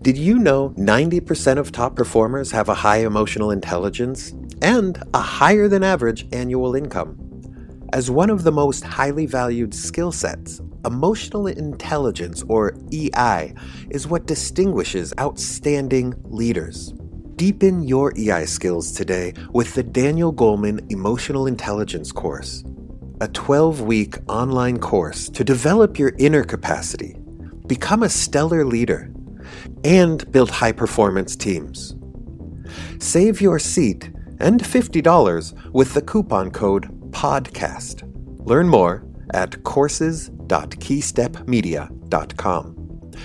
Did you know 90% of top performers have a high emotional intelligence and a higher than average annual income? As one of the most highly valued skill sets, emotional intelligence, or EI, is what distinguishes outstanding leaders. Deepen your EI skills today with the Daniel Goleman Emotional Intelligence course, a 12 week online course to develop your inner capacity, become a stellar leader, and build high performance teams. Save your seat and $50 with the coupon code PODCAST. Learn more at courses.keystepmedia.com.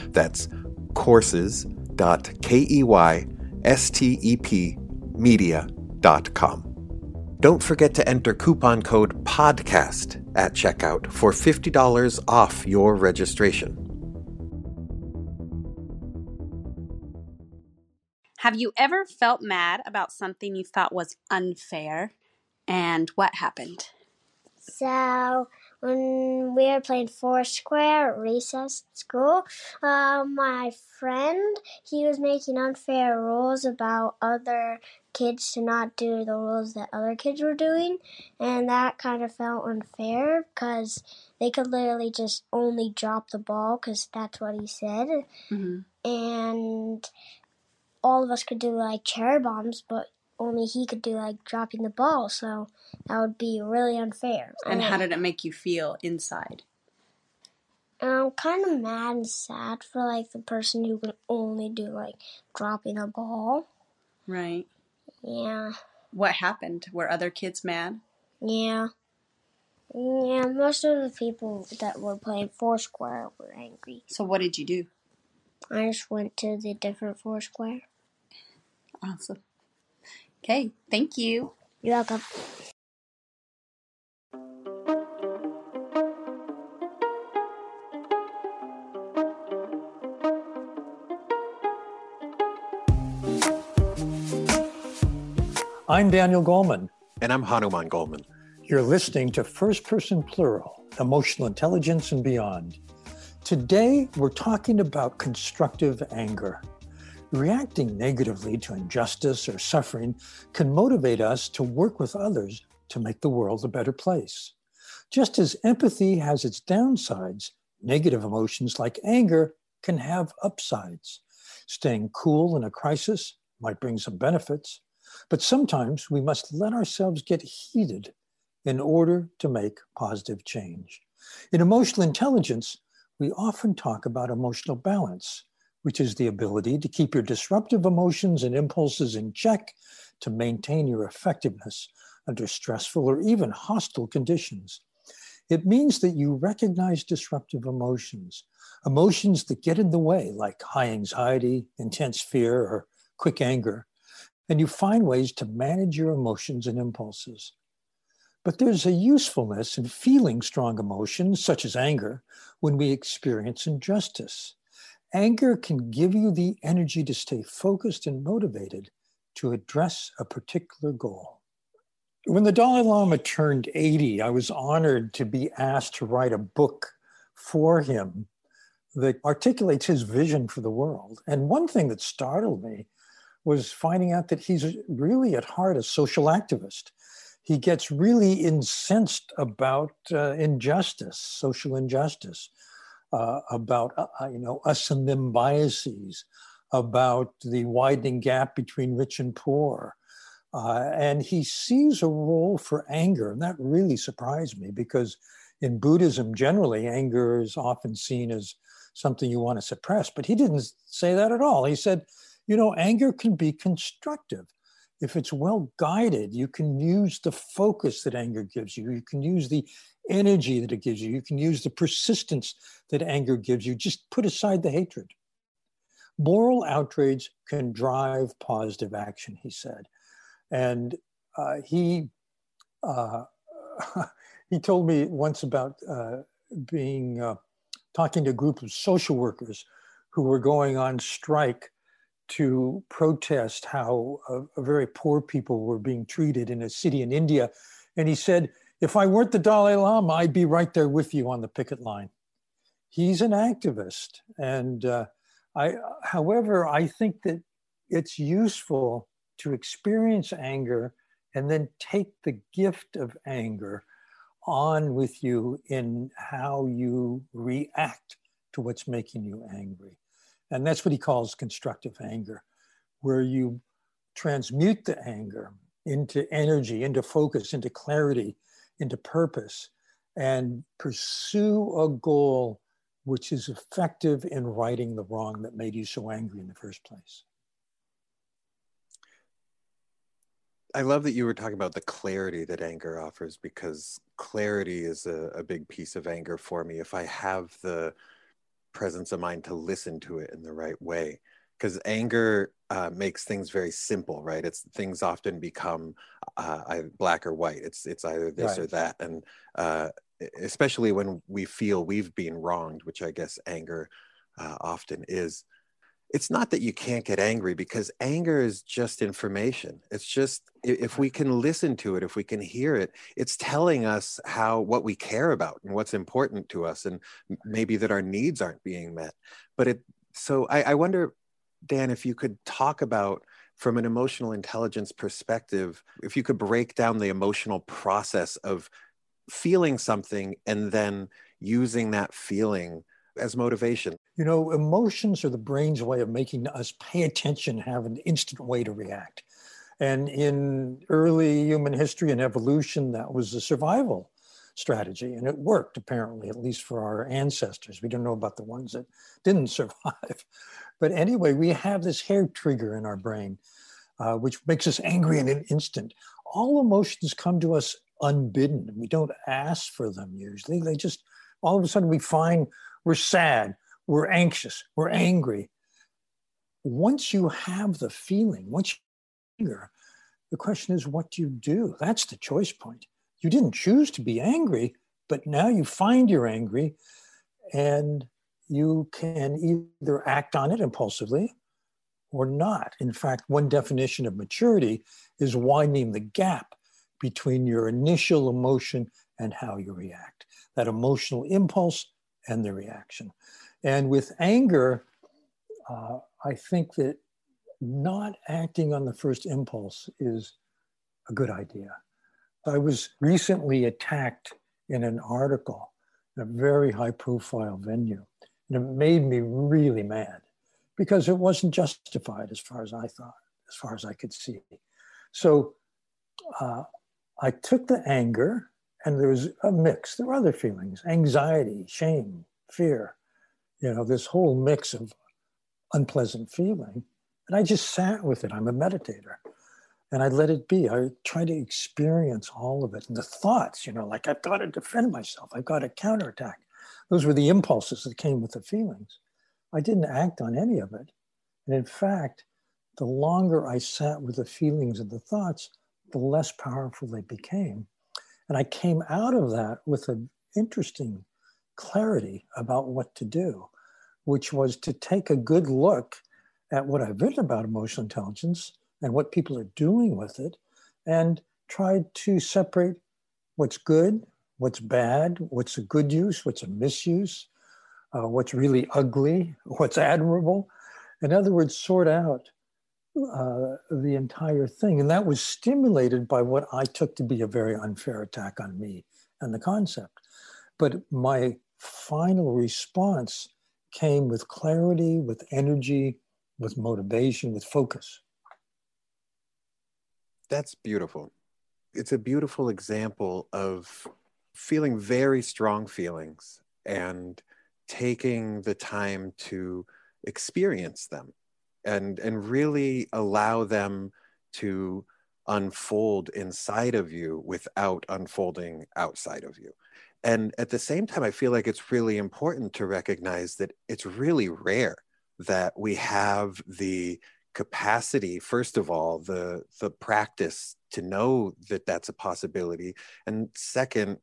That's courses.keystepmedia.com. Don't forget to enter coupon code PODCAST at checkout for $50 off your registration. Have you ever felt mad about something you thought was unfair? And what happened? So when we were playing Foursquare at recess at school, uh, my friend he was making unfair rules about other kids to not do the rules that other kids were doing, and that kind of felt unfair because they could literally just only drop the ball because that's what he said, Mm-hmm. and all of us could do like chair bombs, but only he could do like dropping the ball, so that would be really unfair. And how did it make you feel inside? I'm kind of mad and sad for like the person who can only do like dropping a ball. Right. Yeah, What happened? Were other kids mad? yeah, yeah. Most of the people that were playing Foursquare were angry. So what did you do? I just went to the different Foursquare. Awesome. Okay, thank you. You're welcome. I'm Daniel Goleman. And I'm Hanuman Goleman. You're listening to First Person Plural Emotional Intelligence and Beyond. Today, we're talking about constructive anger. Reacting negatively to injustice or suffering can motivate us to work with others to make the world a better place. Just as empathy has its downsides, negative emotions like anger can have upsides. Staying cool in a crisis might bring some benefits, but sometimes we must let ourselves get heated in order to make positive change. In emotional intelligence, we often talk about emotional balance, which is the ability to keep your disruptive emotions and impulses in check to maintain your effectiveness under stressful or even hostile conditions. It means that you recognize disruptive emotions, emotions that get in the way, like high anxiety, intense fear, or quick anger, and you find ways to manage your emotions and impulses. But there's a usefulness in feeling strong emotions, such as anger, when we experience injustice. Anger can give you the energy to stay focused and motivated to address a particular goal. When the Dalai Lama turned 80, I was honored to be asked to write a book for him that articulates his vision for the world. And one thing that startled me was finding out that he's really at heart a social activist. He gets really incensed about uh, injustice, social injustice, uh, about uh, you know us and them biases, about the widening gap between rich and poor, uh, and he sees a role for anger, and that really surprised me because in Buddhism generally anger is often seen as something you want to suppress, but he didn't say that at all. He said you know, anger can be constructive. If it's well guided, you can use the focus that anger gives you. You can use the energy that it gives you. You can use the persistence that anger gives you. Just put aside the hatred. Moral outrage can drive positive action, he said. And uh, he, uh, he told me once about uh, being uh, talking to a group of social workers who were going on strike to protest how uh, very poor people were being treated in a city in India. And he said, if I weren't the Dalai Lama, I'd be right there with you on the picket line. He's an activist. And uh, I, however, I think that it's useful to experience anger and then take the gift of anger on with you in how you react to what's making you angry. And that's what he calls constructive anger, where you transmute the anger into energy, into focus, into clarity, into purpose, and pursue a goal which is effective in righting the wrong that made you so angry in the first place. I love that you were talking about the clarity that anger offers because clarity is a, a, big piece of anger for me. If I have the presence of mind to listen to it in the right way, because anger uh, makes things very simple, right? It's things often become uh, black or white. It's it's either this right. or that, and uh, especially when we feel we've been wronged, which I guess anger uh, often is it's not that you can't get angry because anger is just information it's just if we can listen to it if we can hear it it's telling us how what we care about and what's important to us and maybe that our needs aren't being met but it so i, I wonder dan if you could talk about from an emotional intelligence perspective if you could break down the emotional process of feeling something and then using that feeling as motivation you know, emotions are the brain's way of making us pay attention, have an instant way to react. And in early human history and evolution, that was a survival strategy. And it worked, apparently, at least for our ancestors. We don't know about the ones that didn't survive. But anyway, we have this hair trigger in our brain, uh, which makes us angry in an instant. All emotions come to us unbidden. We don't ask for them usually. They just, all of a sudden, we find we're sad we're anxious, we're angry. Once you have the feeling, once you anger, the question is, what do you do? That's the choice point. You didn't choose to be angry, but now you find you're angry and you can either act on it impulsively or not. In fact, one definition of maturity is widening the gap between your initial emotion and how you react, that emotional impulse and the reaction. And with anger, uh, I think that not acting on the first impulse is a good idea. I was recently attacked in an article in a very high profile venue, and it made me really mad because it wasn't justified as far as I thought, as far as I could see. So uh, I took the anger, and there was a mix. There were other feelings anxiety, shame, fear you know, this whole mix of unpleasant feeling. And I just sat with it. I'm a meditator. And I let it be. I try to experience all of it. And the thoughts, you know, like I've got to defend myself, I've got to counterattack. Those were the impulses that came with the feelings. I didn't act on any of it. And in fact, the longer I sat with the feelings and the thoughts, the less powerful they became. And I came out of that with an interesting clarity about what to do which was to take a good look at what I've written about emotional intelligence and what people are doing with it, and try to separate what's good, what's bad, what's a good use, what's a misuse, uh, what's really ugly, what's admirable. In other words, sort out uh, the entire thing. And that was stimulated by what I took to be a very unfair attack on me and the concept. But my final response came with clarity, with energy, with motivation, with focus. That's beautiful. It's a beautiful example of feeling very strong feelings and taking the time to experience them and and really allow them to unfold inside of you without unfolding outside of you. And at the same time, I feel like it's really important to recognize that it's really rare that we have the capacity first of all the the practice to know that that's a possibility. And second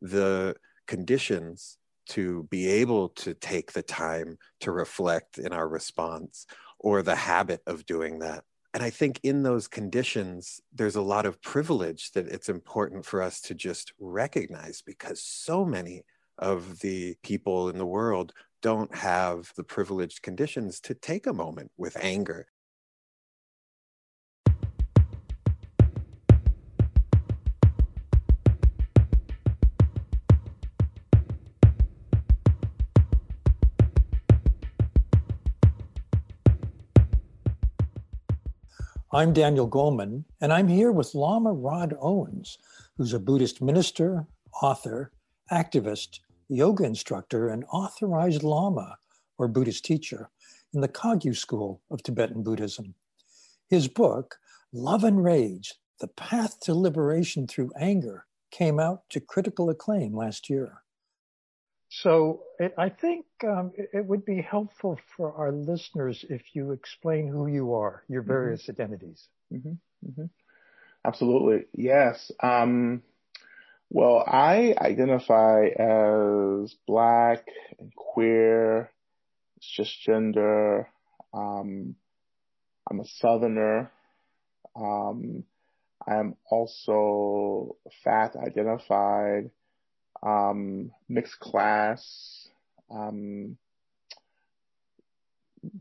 the conditions to be able to take the time to reflect in our response or the habit of doing that and I think in those conditions, there's a lot of privilege that it's important for us to just recognize because so many of the people in the world don't have the privileged conditions to take a moment with anger. I'm Daniel Goleman, and I'm here with Lama Rod Owens, who's a Buddhist minister, author, activist, yoga instructor, and authorized Lama, or Buddhist teacher, in the Kagyu school of Tibetan Buddhism. His book, Love and Rage The Path to Liberation Through Anger, came out to critical acclaim last year. So it, I think um, it, it, would be helpful for our listeners if you explain who you are, your mm-hmm. various mm-hmm. identities. Mm-hmm. Mm-hmm. Absolutely, yes. Um, well, I identify as black and queer, cisgender. Um, I'm a southerner. Um, I am also fat identified um, mixed class, um,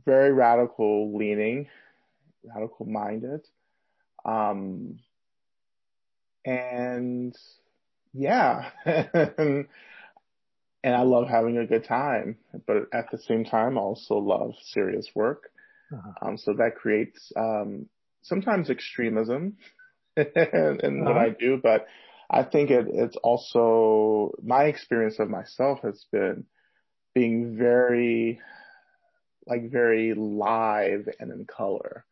very radical leaning, radical minded. Um, and yeah, and I love having a good time, but at the same time, also love serious work. Uh-huh. Um, so that creates, um, sometimes extremism in, in uh-huh. what I do, but I think it, it's also my experience of myself has been being very, like very live and in color,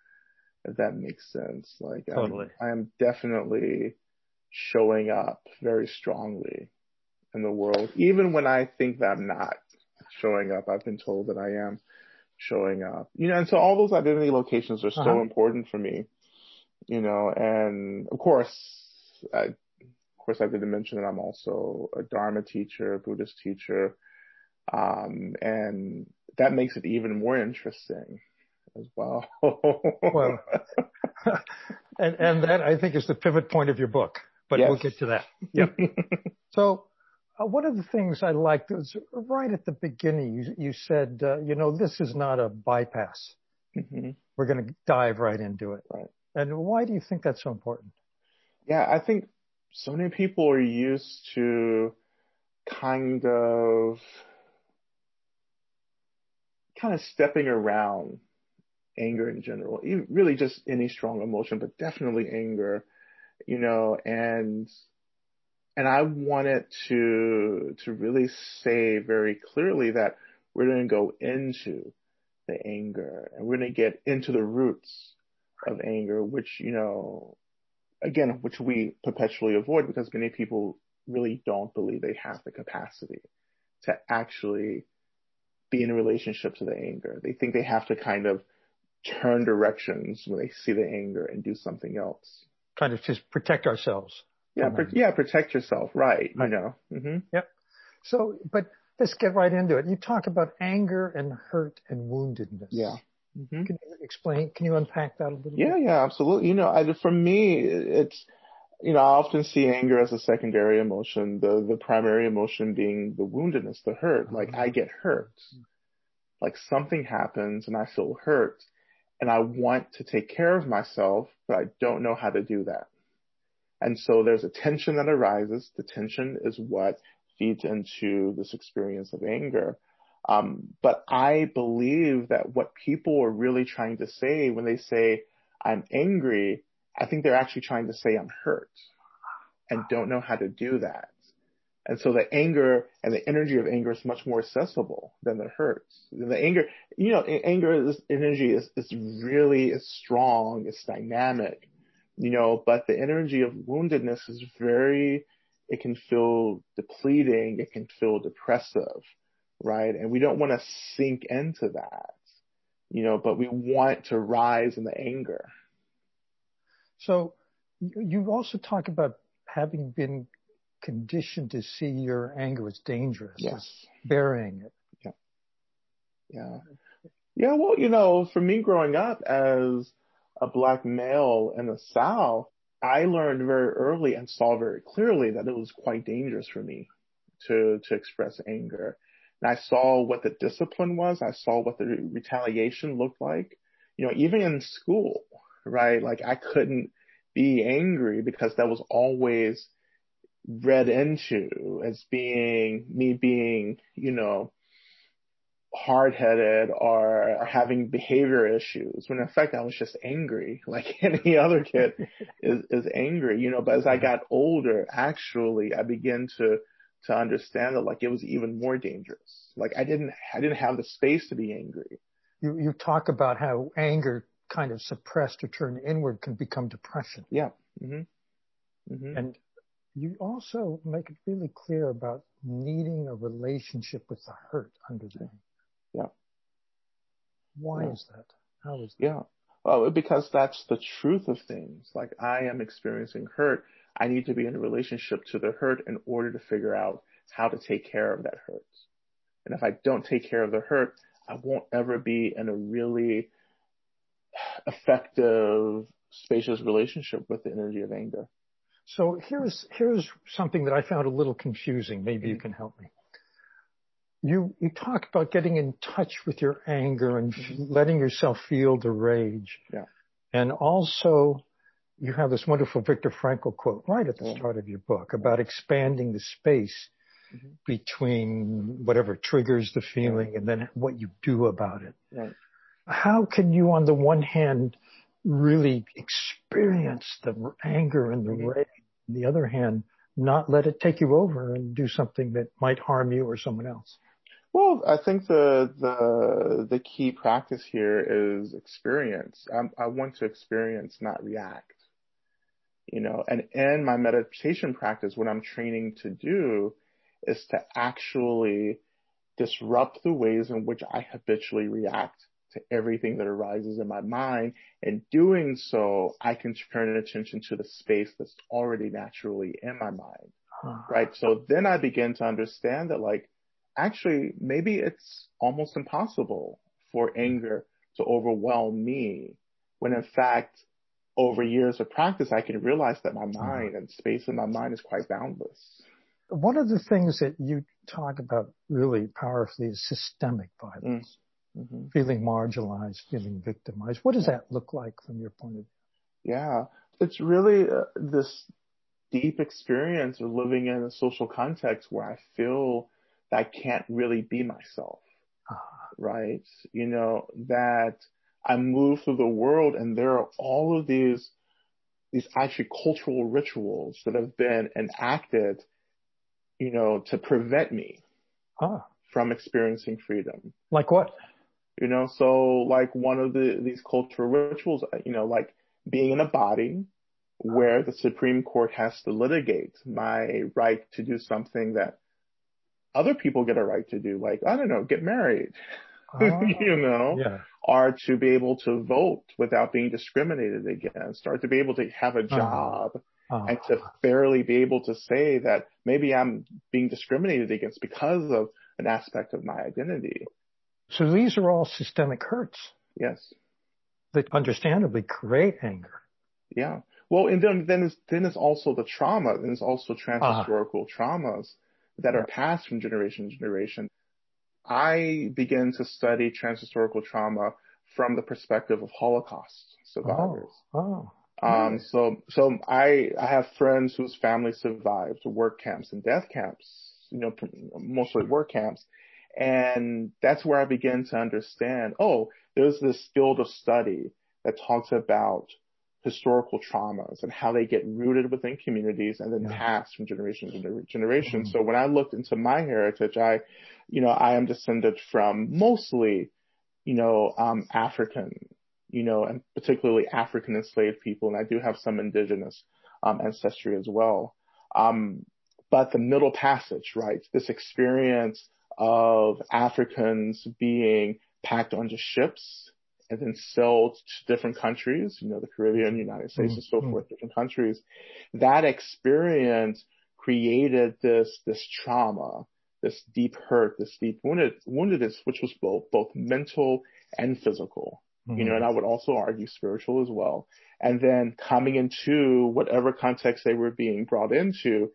if that makes sense. Like totally. I'm, I am definitely showing up very strongly in the world, even when I think that I'm not showing up. I've been told that I am showing up, you know, and so all those identity locations are so uh-huh. important for me, you know, and of course, I course, I didn't mention that I'm also a Dharma teacher, a Buddhist teacher, um, and that makes it even more interesting as well. well, and and that I think is the pivot point of your book, but yes. we'll get to that. Yep. so. Uh, one of the things I liked was right at the beginning, you, you said, uh, you know, this is not a bypass. Mm-hmm. We're going to dive right into it. Right. And why do you think that's so important? Yeah, I think so many people are used to kind of kind of stepping around anger in general, really just any strong emotion, but definitely anger, you know, and and I wanted to to really say very clearly that we're going to go into the anger and we're going to get into the roots of anger, which you know again, which we perpetually avoid because many people really don't believe they have the capacity to actually be in a relationship to the anger. They think they have to kind of turn directions when they see the anger and do something else. Kind of just protect ourselves. Yeah, yeah, protect yourself, right? right. You know. Mm-hmm. Yep. So, but let's get right into it. You talk about anger and hurt and woundedness. Yeah. Mm-hmm. Can you explain? Can you unpack that a little yeah, bit? Yeah, yeah, absolutely. You know, I, for me, it's you know, I often see anger as a secondary emotion, the the primary emotion being the woundedness, the hurt. Like I get hurt. Like something happens and I feel hurt and I want to take care of myself, but I don't know how to do that. And so there's a tension that arises. The tension is what feeds into this experience of anger. Um, but I believe that what people are really trying to say when they say, I'm angry, I think they're actually trying to say I'm hurt and don't know how to do that. And so the anger and the energy of anger is much more accessible than the hurts. The anger, you know, anger, this energy is, is really is strong, it's dynamic, you know, but the energy of woundedness is very, it can feel depleting, it can feel depressive right? And we don't want to sink into that, you know, but we want to rise in the anger. So you also talk about having been conditioned to see your anger as dangerous. Yes. Burying it. Yeah. Yeah. Yeah. Well, you know, for me growing up as a black male in the South, I learned very early and saw very clearly that it was quite dangerous for me to, to express anger and I saw what the discipline was. I saw what the retaliation looked like. You know, even in school, right? Like I couldn't be angry because that was always read into as being me being, you know, hard headed or, or having behavior issues when in fact I was just angry like any other kid is, is angry, you know, but as I got older, actually I began to, to understand that like it was even more dangerous. Like I didn't, I didn't have the space to be angry. You, you talk about how anger kind of suppressed or turned inward can become depression. Yeah. Mm-hmm. Mm-hmm. And you also make it really clear about needing a relationship with the hurt under there. Yeah. Why yeah. is that? How is that? Yeah. Well, because that's the truth of things. Like I am experiencing hurt. I need to be in a relationship to the hurt in order to figure out how to take care of that hurt. And if I don't take care of the hurt, I won't ever be in a really effective, spacious relationship with the energy of anger. So here's here's something that I found a little confusing. Maybe you can help me. You you talk about getting in touch with your anger and mm-hmm. letting yourself feel the rage. Yeah. And also you have this wonderful Viktor Frankl quote right at the start of your book about expanding the space mm-hmm. between whatever triggers the feeling and then what you do about it. Right. How can you on the one hand really experience the anger and the mm-hmm. rage. On the other hand, not let it take you over and do something that might harm you or someone else. Well, I think the the the key practice here is experience. I, I want to experience, not react. You know, and in my meditation practice, what I'm training to do is to actually disrupt the ways in which I habitually react to everything that arises in my mind. And doing so, I can turn attention to the space that's already naturally in my mind. Huh. Right. So then I begin to understand that like, actually, maybe it's almost impossible for anger to overwhelm me when in fact, over years of practice, I can realize that my mind and space in my mind is quite boundless. One of the things that you talk about really powerfully is systemic violence. Mm mm-hmm. feeling marginalized, feeling victimized. What does that look like from your point of view? Yeah, it's really uh, this deep experience of living in a social context where I feel that I can't really be myself. Ah. Right? You know, that I move through the world and there are all of these, these actually cultural rituals that have been enacted, you know, to prevent me ah. from experiencing freedom. Like what? You know, so like one of the, these cultural rituals, you know, like being in a body where the Supreme Court has to litigate my right to do something that other people get a right to do, like, I don't know, get married, oh, you know, yeah. Or to be able to vote without being discriminated against, or to be able to have a uh-huh. job uh and to fairly be able to say that maybe I'm being discriminated against because of an aspect of my identity. So these are all systemic hurts. Yes. That understandably create anger. Yeah. Well, and then then it's then it's also the trauma. and it's also transhistorical uh-huh. traumas that are passed from generation to generation. I began to study transhistorical trauma from the perspective of Holocaust survivors. Oh. oh. Um, so, so I, I have friends whose families survived work camps and death camps, you know, mostly work camps. And that's where I began to understand, oh, there's this field of study that talks about historical traumas and how they get rooted within communities and then yeah. passed from generation to generation. Mm-hmm. So when I looked into my heritage, I, you know, I am descended from mostly, you know, um, African, you know, and particularly African enslaved people. And I do have some indigenous, um, ancestry as well. Um, but the middle passage, right? This experience of Africans being packed onto ships and then sold to different countries, you know, the Caribbean, United States, mm-hmm. and so mm-hmm. forth, different countries. That experience created this, this trauma, this deep hurt, this deep wounded, woundedness, which was both, both mental and physical. Mm-hmm. You know, and I would also argue spiritual as well. And then coming into whatever context they were being brought into,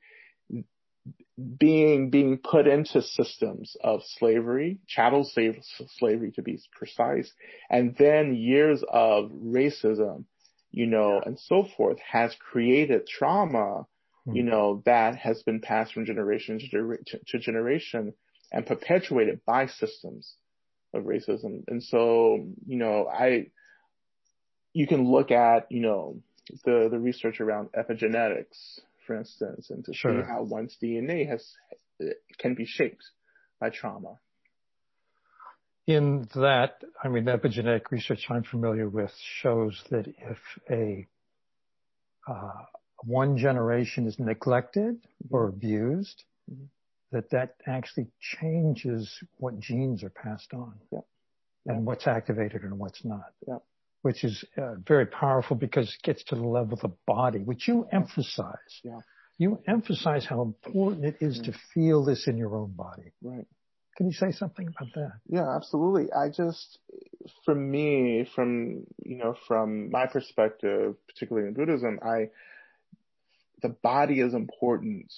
being being put into systems of slavery, chattel slave, slavery to be precise, and then years of racism, you know, and so forth has created trauma, you Hmm. know, that has been passed from generation to, to, to generation and perpetuated by systems of racism. And so, you know, I, you can look at, you know, the, the research around epigenetics, for instance, and to Sure. see how one's DNA has, can be shaped by trauma. In that, I mean, epigenetic research I'm familiar with shows that if a uh, one generation is neglected or abused, Mhm. that that actually changes what genes are passed on Yep. and what's activated and what's not. Yep. Which is uh, very powerful because it gets to the level of the body, which you emphasize. Yeah. You emphasize how important it is to feel this in your own body. Right. Can you say something about that? Yeah, absolutely. I just, for me, from, you know, from my perspective, particularly in Buddhism, I, the body is important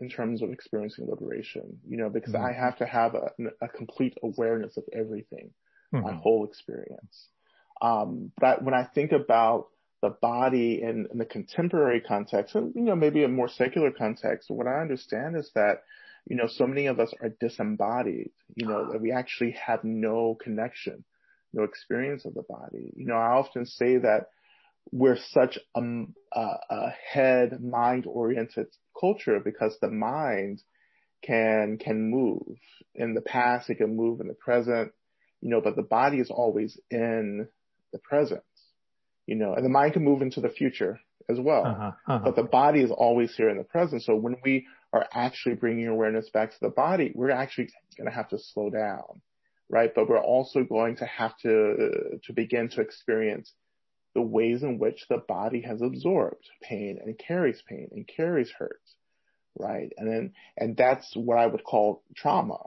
in terms of experiencing liberation, you know, because I Mhm. have to have a, a complete awareness of everything, my Mhm. whole experience. Um, but when I think about the body in, in the contemporary context, and, you know, maybe a more secular context, what I understand is that, you know, so many of us are disembodied, you know, that we actually have no connection, no experience of the body. You know, I often say that we're such a, a, a head mind oriented culture because the mind can, can move in the past, it can move in the present, you know, but the body is always in the present, you know, and the mind can move into the future as well. Uh-huh, uh-huh. But the body is always here in the present. So when we are actually bringing awareness back to the body, we're actually going to have to slow down, right? But we're also going to have to, to begin to experience the ways in which the body has absorbed pain and carries pain and carries hurt, right? And then, and that's what I would call trauma,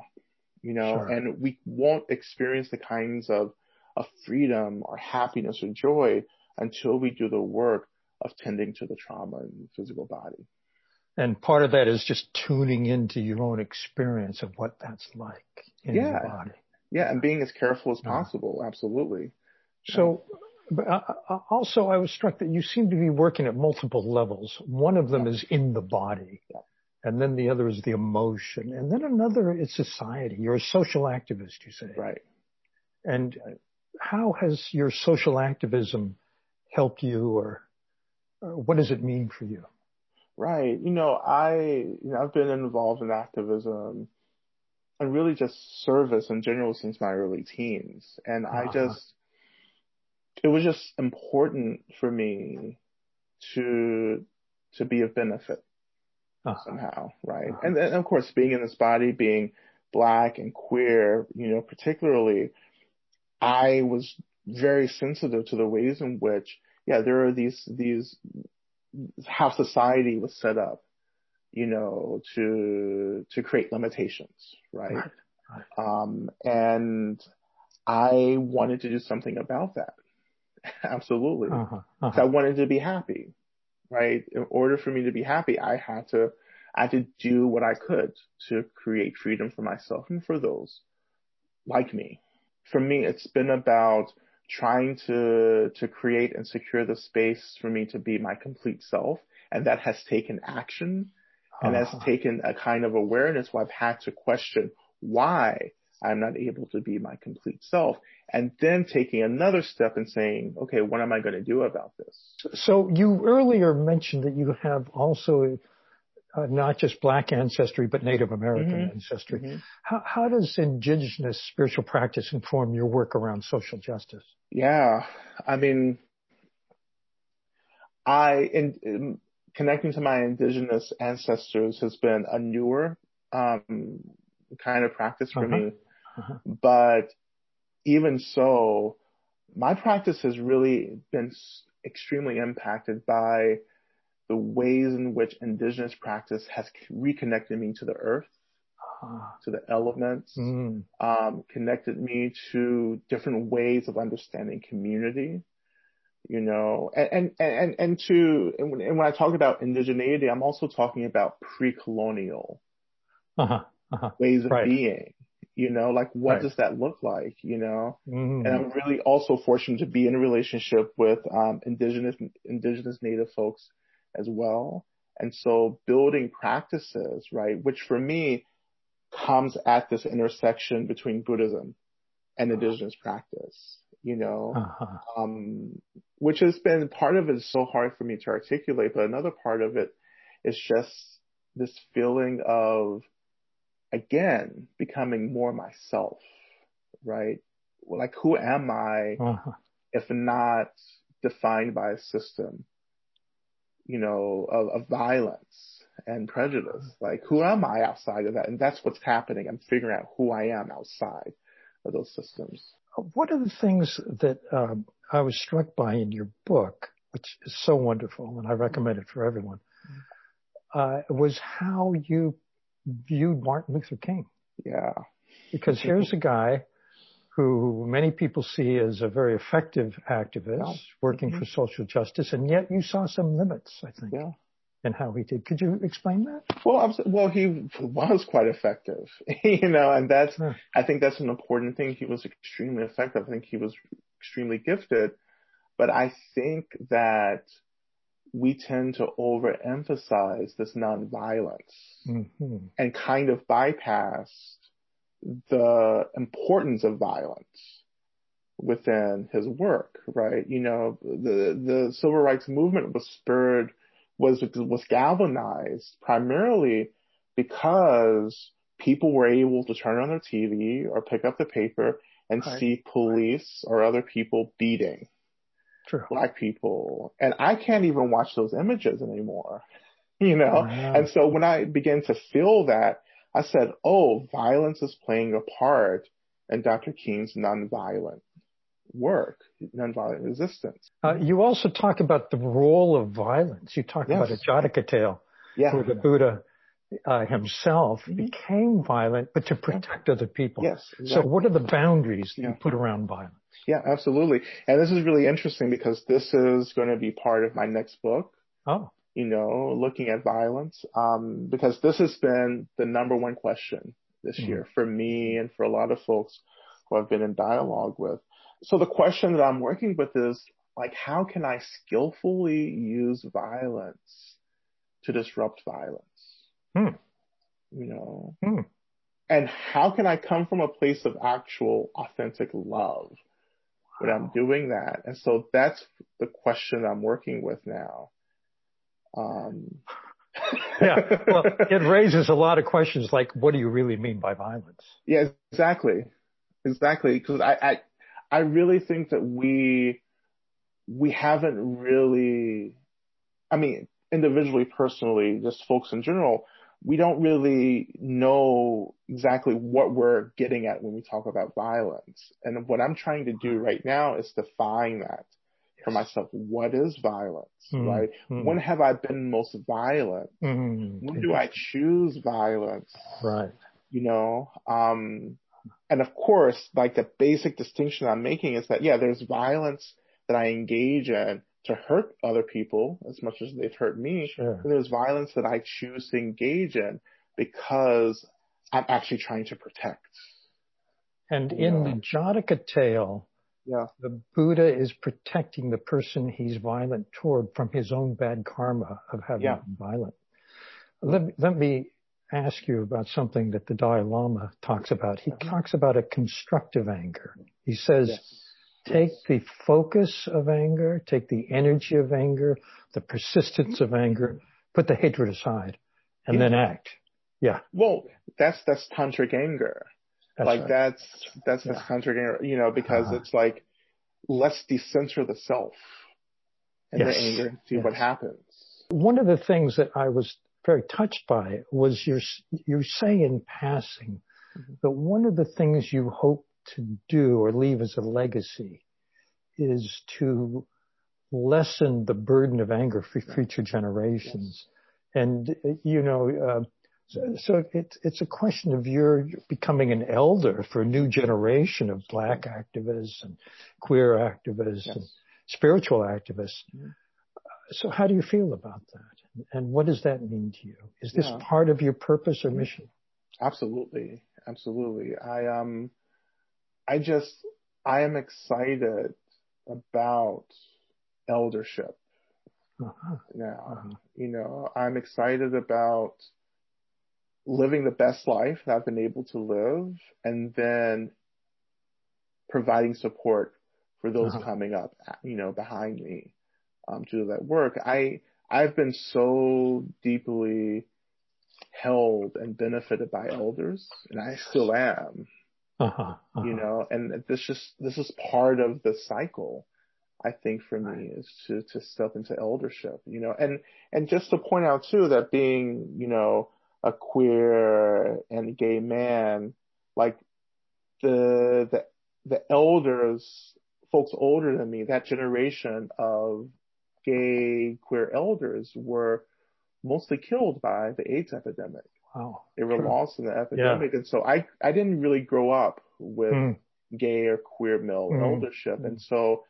you know, Sure. and we won't experience the kinds of, of freedom or happiness or joy until we do the work of tending to the trauma in the physical body. And part of that is just tuning into your own experience of what that's like in Yeah. your body. Yeah, and being as careful as Yeah. possible, absolutely. So, but uh, uh, also I was struck that you seem to be working at multiple levels. One of them is in the body. Yeah. And then the other is the emotion. And then another is society. You're a social activist, you say. Right. And Right. How has your social activism helped you or, or what does it mean for you? Right. You know, I, you know, I've been involved in activism and really just service in general since my early teens. And I Uh-huh. just, it was just important for me to, to be of benefit Uh-huh. somehow. Right. Uh-huh. And then of course being in this body, being black and queer, you know, particularly, I was very sensitive to the ways in which, yeah, there are these, these, how society was set up, you know, to, to create limitations, right? Right. Um, and I wanted to do something about that. Absolutely. Uh-huh. Uh-huh. I wanted to be happy, right? In order for me to be happy, I had to, I had to do what I could to create freedom for myself and for those like me. For me, it's been about trying to, to create and secure the space for me to be my complete self. And that has taken action and has Uh-huh. taken a kind of awareness where I've had to question why I'm not able to be my complete self. And then taking another step and saying, okay, what am I going to do about this? So you earlier mentioned that you have also uh, not just black ancestry, but Native American Mhm. ancestry. Mhm. How, how does indigenous spiritual practice inform your work around social justice? Yeah. I mean, I, in, in connecting to my indigenous ancestors has been a newer, um, kind of practice for Uh-huh. me. Uh-huh. But even so, my practice has really been extremely impacted by the ways in which indigenous practice has reconnected me to the earth, to the elements, connected me to different ways of understanding community. you know, and, and, and, and to, and when, and when I talk about indigeneity, I'm also talking about pre-colonial uh-huh, uh-huh. ways of right. being, you know, like what right. does that look like, you know? Mm-hmm. And I'm really also fortunate to be in a relationship with, um, indigenous, indigenous native folks as well. And so building practices, right, which for me comes at this intersection between Buddhism and indigenous practice, you know, uh-huh. um, which has been part of it is so hard for me to articulate, but another part of it is just this feeling of, again, becoming more myself, right? Like, who am I uh-huh. if not defined by a system, you know, of, of violence and prejudice? Like, who am I outside of that? And that's what's happening. I'm figuring out who I am outside of those systems. One of the things that um, I was struck by in your book, which is so wonderful, and I recommend it for everyone, uh, was how you viewed Martin Luther King. Yeah. Because here's a guy who many people see as a very effective activist yeah. working mm-hmm. for social justice, and yet you saw some limits, I think. Yeah and how he did. Could you explain that? Well, well, he was quite effective, you know, and that's, huh. I think that's an important thing. He was extremely effective. I think he was extremely gifted, but I think that we tend to overemphasize this nonviolence mm-hmm. and kind of bypass the importance of violence within his work, right? You know, the, the civil rights movement was spurred was was galvanized primarily because people were able to turn on their TV or pick up the paper and right. see police or other people beating True. black people. And I can't even watch those images anymore, you know? Oh, and so when I began to feel that, I said, oh, violence is playing a part in Dr. King's nonviolent work, nonviolent resistance. Uh, you also talk about the role of violence. You talk yes. about a Jataka tale yeah. where the Buddha uh, himself mm-hmm. became violent, but to protect other people. Yes. Exactly. So what are the boundaries that yeah. you put around violence? Yeah, absolutely. And this is really interesting because this is going to be part of my next book. Oh. You know, looking at violence, um, because this has been the number one question this mm-hmm. year for me and for a lot of folks who I've been in dialogue with so the question that I'm working with is like, how can I skillfully use violence to disrupt violence? Hmm. You know? Hmm. And how can I come from a place of actual authentic love when I'm doing that? And so that's the question I'm working with now. Um, yeah, well, it raises a lot of questions like, what do you really mean by violence? Yeah, exactly. Exactly. Because I, I, I really think that we we haven't really I mean, individually, personally, just folks in general, we don't really know exactly what we're getting at when we talk about violence. And what I'm trying to do right now is define that for myself. What is violence, mm-hmm. right? Mm-hmm. When have I been most violent? Mm-hmm. When do I choose violence? Right. You know, um, and of course, like the basic distinction I'm making is that, yeah, there's violence that I engage in to hurt other people as much as they've hurt me. Sure. And there's violence that I choose to engage in because I'm actually trying to protect. And in the Jataka tale, yeah. the Buddha is protecting the person he's violent toward from his own bad karma of having yeah. been violent. Let, let me ask you about something that the Dalai Lama talks about. He uh-huh. talks about a constructive anger. He says, yes. take the focus of anger, take the energy of anger, the persistence of anger, put the hatred aside, and yeah. then act. Yeah. Well, that's that's tantric anger. That's like right. that's that's yeah. anger, you know, because uh-huh. it's like let's decenter the self and yes. the anger and see yes. what happens. One of the things that I was very touched by was your you say in passing mm-hmm. that one of the things you hope to do or leave as a legacy is to lessen the burden of anger for future generations. Yes. And you know, uh, so, so it's it's a question of your becoming an elder for a new generation of black activists and queer activists. Yes. And spiritual activists. Mm-hmm. So how do you feel about that? And what does that mean to you? Is this Yeah. part of your purpose or mission? Absolutely. Absolutely. I um I just I am excited about eldership Uh-huh. now. Uh-huh. You know, I'm excited about living the best life that I've been able to live and then providing support for those Uh-huh. coming up, you know, behind me, um, to do that work. I, I've been so deeply held and benefited by elders and I still am, Uh-huh. Uh-huh. you know, and this just, this is part of the cycle. I think for me is to, to step into eldership, you know, and, and just to point out too that being, you know, a queer and gay man, like the, the, the elders, folks older than me, that generation of gay queer elders were mostly killed by the AIDS epidemic. Wow. They were Sure. lost in the epidemic. And so I, I didn't really grow up with Mm. gay or queer male Mm. eldership. And so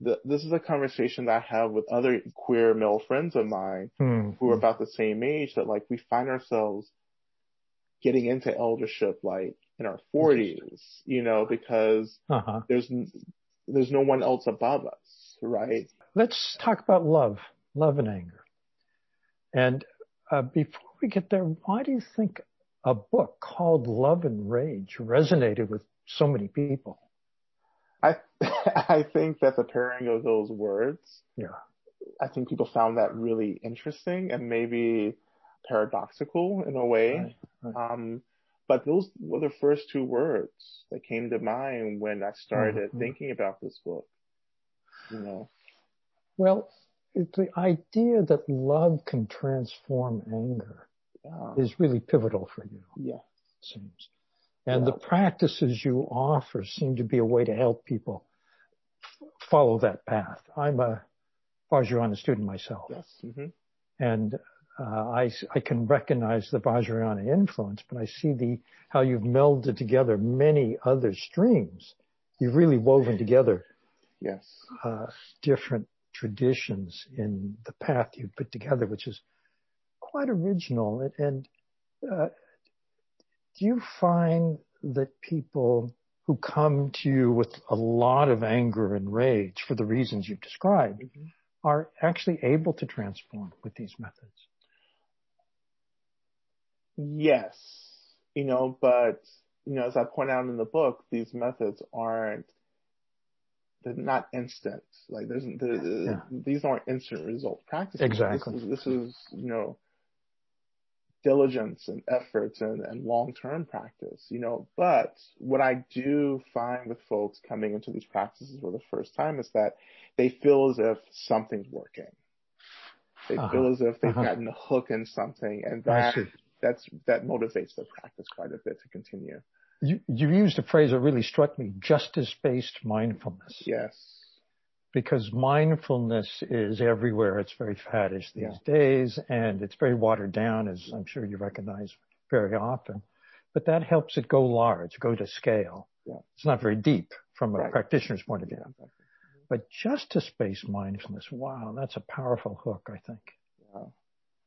the, this is a conversation that I have with other queer male friends of mine Mm. who are about the same age that like we find ourselves getting into eldership like in our forties, you know, because Uh-huh. there's, there's no one else above us, right? Let's talk about love, love and anger. And uh, before we get there, why do you think a book called Love and Rage resonated with so many people? I, I think that the pairing of those words, Yeah. I think people found that really interesting and maybe paradoxical in a way. Right, right. Um, but those were the first two words that came to mind when I started Mhm. thinking about this book. You know, Well, the idea that love can transform anger yeah, is really pivotal for you, yeah, it seems. And Yeah. the practices you offer seem to be a way to help people f- follow that path. I'm a Vajrayana student myself. yes, hmm and uh, I, I can recognize the Vajrayana influence, but I see the how you've melded together many other streams. You've really woven together yes, uh, different traditions in the path you've put together, which is quite original. And, and uh, do you find that people who come to you with a lot of anger and rage for the reasons you've described Mhm. are actually able to transform with these methods? yes, you know, but you know, as I point out in the book, these methods aren't they're not instant. Like there's the, Yeah. these aren't instant result practices. Exactly. This is, this is you know diligence and efforts and, and long-term practice, you know, but what I do find with folks coming into these practices for the first time is that they feel as if something's working. They Uh-huh. feel as if they've Uh-huh. gotten a hook in something and that, that's, that motivates the practice quite a bit to continue. You, you used a phrase that really struck me, justice-based mindfulness. Yes. Because mindfulness is everywhere. It's very faddish these Yeah. days and it's very watered down, as I'm sure you recognize very often. But that helps it go large, go to scale. Yeah. It's not very deep from a Right. practitioner's point of view. Yeah. But justice-based mindfulness, wow, that's a powerful hook, I think. Yeah.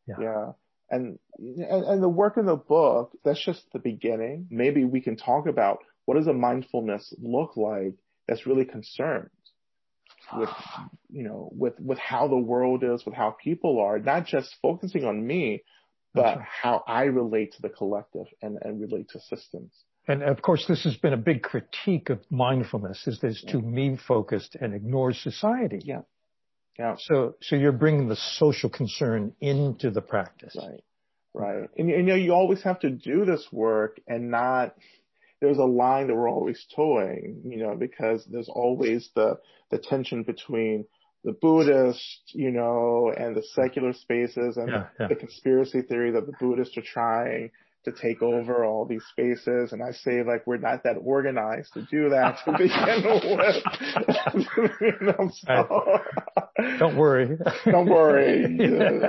Yeah. Yeah. And, and, and the work in the book, that's just the beginning. Maybe we can talk about what does a mindfulness look like that's really concerned with, you know, with, with how the world is, with how people are, not just focusing on me, but right. how I relate to the collective and, and relate to systems. And of course, this has been a big critique of mindfulness is that it's too me focused and ignores society. Yeah. Yeah. So, so you're bringing the social concern into the practice. Right. Right. And, you know, you always have to do this work and not, there's a line that we're always toeing, you know, because there's always the, the tension between the Buddhist, you know, and the secular spaces and Yeah, yeah. the conspiracy theory that the Buddhists are trying to take over all these spaces. And I say like, we're not that organized to do that to begin with. you know, so, Don't worry. Don't worry.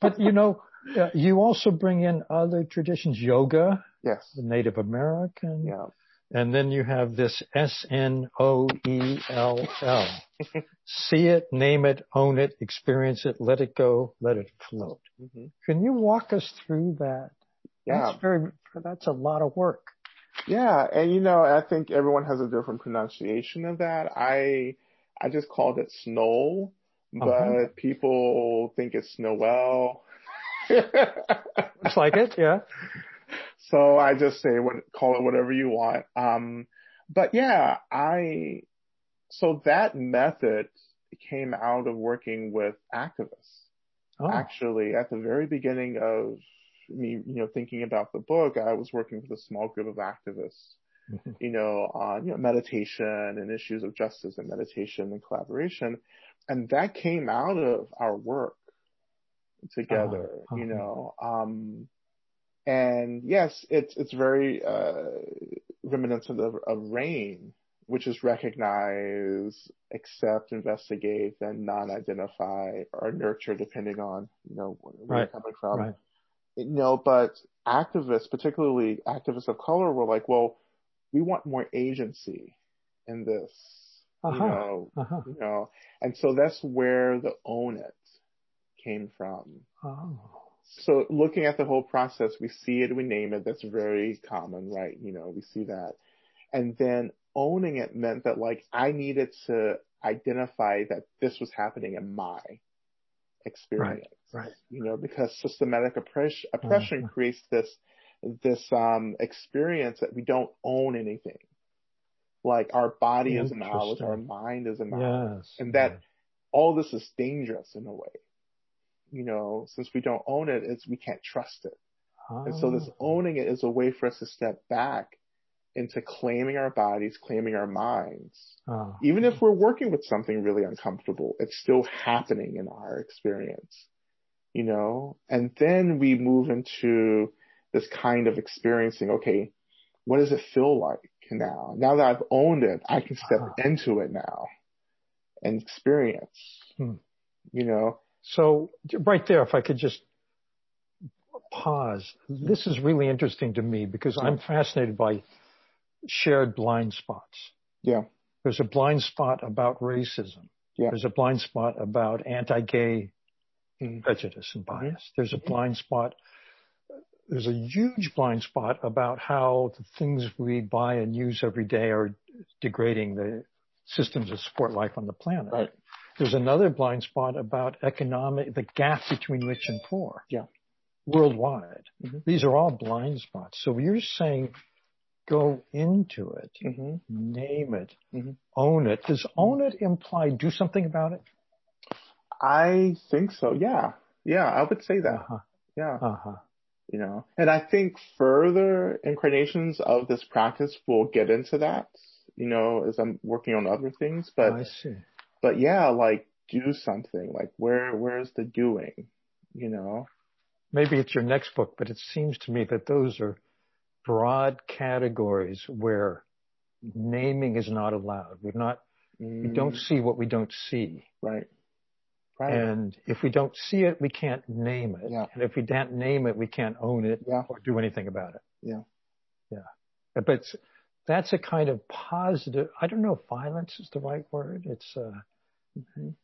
but you know, uh, you also bring in other traditions, yoga, yes. the Native American, Yeah. And then you have this S N O E L L. See it, name it, own it, experience it, let it go, let it float. Mhm. Can you walk us through that? Yeah. That's very, that's a lot of work. Yeah, and you know, I think everyone has a different pronunciation of that. I I just called it Snow, but Uh-huh. people think it's Snowell. Looks like it, yeah. so I just say what call it whatever you want. Um, but yeah, I so that method came out of working with activists. Oh, Actually, at the very beginning of me, you know, thinking about the book, I was working with a small group of activists Mhm. you know, on you know, meditation and issues of justice and meditation and collaboration. And that came out of our work together, Uh-huh, you uh-huh. know. Um, and yes, it's it's very uh, reminiscent of, of RAIN, which is recognize, accept, investigate, then non-identify or nurture, depending on you know where Right, you're coming from right. you know, but activists, particularly activists of color, were like, well, we want more agency in this, you Uh-huh. know, Uh-huh. you know, and so that's where the own it came from. Oh. So looking at the whole process, we see it, we name it. That's very common, right? You know, we see that. And then owning it meant that like I needed to identify that this was happening in my experience. right. right. You know, because systematic oppress- oppression Mhm. creates this, this, um, experience that we don't own anything. Like our body is a knowledge, our mind is a knowledge. Yes. And that all this is dangerous in a way. You know, since we don't own it, it's, we can't trust it. And so this Oh. owning it is a way for us to step back into claiming our bodies, claiming our minds. Oh. Even if we're working with something really uncomfortable, it's still happening in our experience, you know? And then we move into this kind of experiencing, okay, what does it feel like now? Now that I've owned it, I can step Uh-huh. into it now and experience, Hmm. you know? So right there, if I could just pause, this is really interesting to me because I'm fascinated by shared blind spots. Yeah. There's a blind spot about racism. Yeah. There's a blind spot about anti-gay Mhm. prejudice and bias. Mm-hmm. There's a blind spot. There's a huge blind spot about how the things we buy and use every day are degrading the systems that support life on the planet. Right. There's another blind spot about economic, the gap between rich and poor. Yeah. Worldwide. Mhm. These are all blind spots. So you're saying go into it, hmm name it, Mhm. own it. Does own it imply do something about it? I think so. Yeah. Yeah. I would say that. Uh-huh. Yeah. Uh-huh. you know and i think further incarnations of this practice will get into that you know as i'm working on other things but I see. But yeah like do something like where where's the doing you know Maybe it's your next book, but it seems to me that those are broad categories where naming is not allowed. We're not, we don't Mm, see what we don't see. right right And if we don't see it, we can't name it. Yeah. And if we can't name it, we can't own it Yeah. or do anything about it. Yeah. Yeah. But that's a kind of positive, I don't know if violence is the right word. It's, uh, Mhm.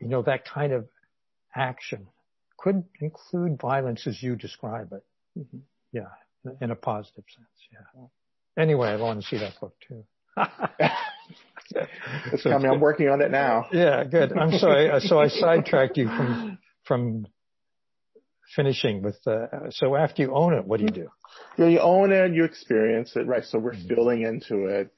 you know, that kind of action could include violence as you describe it. Mhm. Yeah. In a positive sense. Yeah. Anyway, I want to see that book too. it's So coming i'm working on it now yeah, good. I'm sorry. Uh, So I sidetracked you from from finishing with. Uh, so after you own it, what do you do? Yeah, you own it, you experience it, right? So we're Mhm. feeling into it.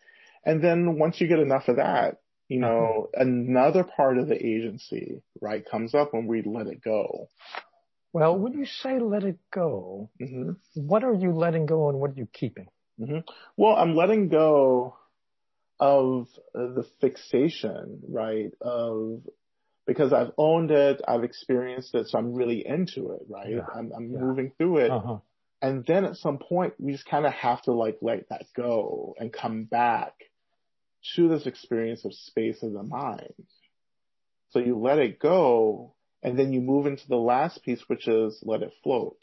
And then once you get enough of that, you know, another part of the agency, right, comes up when we let it go. Well, when you say let it go, hmm what are you letting go and what are you keeping? hmm Well, I'm letting go of the fixation, right? Of because I've owned it, I've experienced it, so I'm really into it, right? Yeah, I'm, I'm yeah. moving through it. Uh-huh. And then at some point, we just kind of have to like let that go and come back to this experience of space of the mind. So you let it go and then you move into the last piece, which is let it float.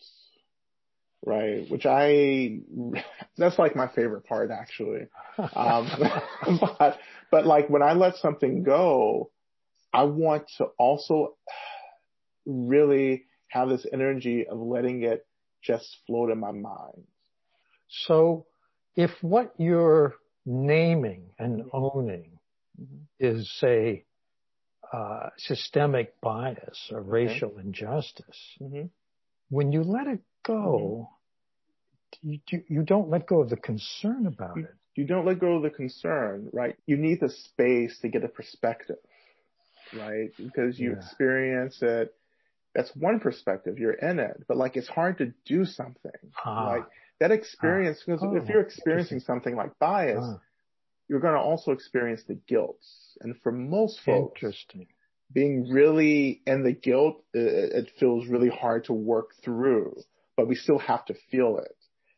right? Which I, that's like my favorite part actually. Um, but, but like when I let something go, I want to also really have this energy of letting it just float in my mind. So if what you're naming and owning mm-hmm. is say, uh, systemic bias or racial injustice, mm-hmm. when you let it go, mm-hmm. you, you don't let go of the concern about you, it. You don't let go of the concern, right? You need the space to get a perspective, right? Because you yeah. experience it. That's one perspective. You're in it, but like it's hard to do something. Ah. Like that experience, because ah. oh, if you're experiencing something like bias, ah. you're going to also experience the guilt. And for most folks, Interesting. being really in the guilt, it, it feels really hard to work through, but we still have to feel it.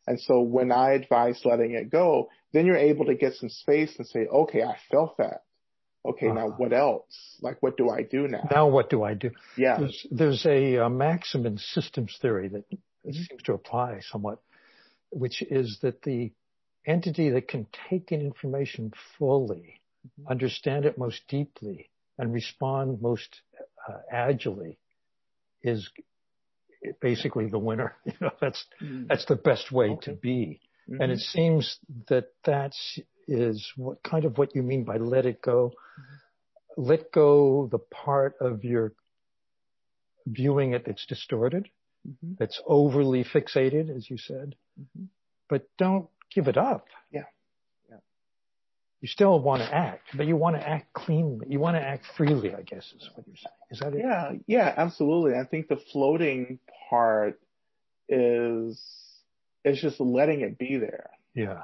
And so when I advise letting it go, then you're able to get some space and say, okay, I felt that. Okay, uh-huh. now what else? Like, what do I do now? Now what do I do? Yeah. There's, there's a, a maxim in systems theory that mm-hmm. seems to apply somewhat, which is that the entity that can take in information fully, mm-hmm. understand it most deeply, and respond most uh, agilely is basically the winner. You know, that's mm. that's the best way okay. to be. Mm-hmm. And it seems that that is what kind of what you mean by let it go. Mm-hmm. Let go the part of your viewing it that's distorted, mm-hmm. that's overly fixated, as you said. Mm-hmm. But don't give it up. Yeah. Yeah. You still want to act, but you want to act cleanly. You want to act freely, I guess is what you're saying. Is that it? Yeah. Yeah, absolutely. I think the floating part is it's just letting it be there. Yeah.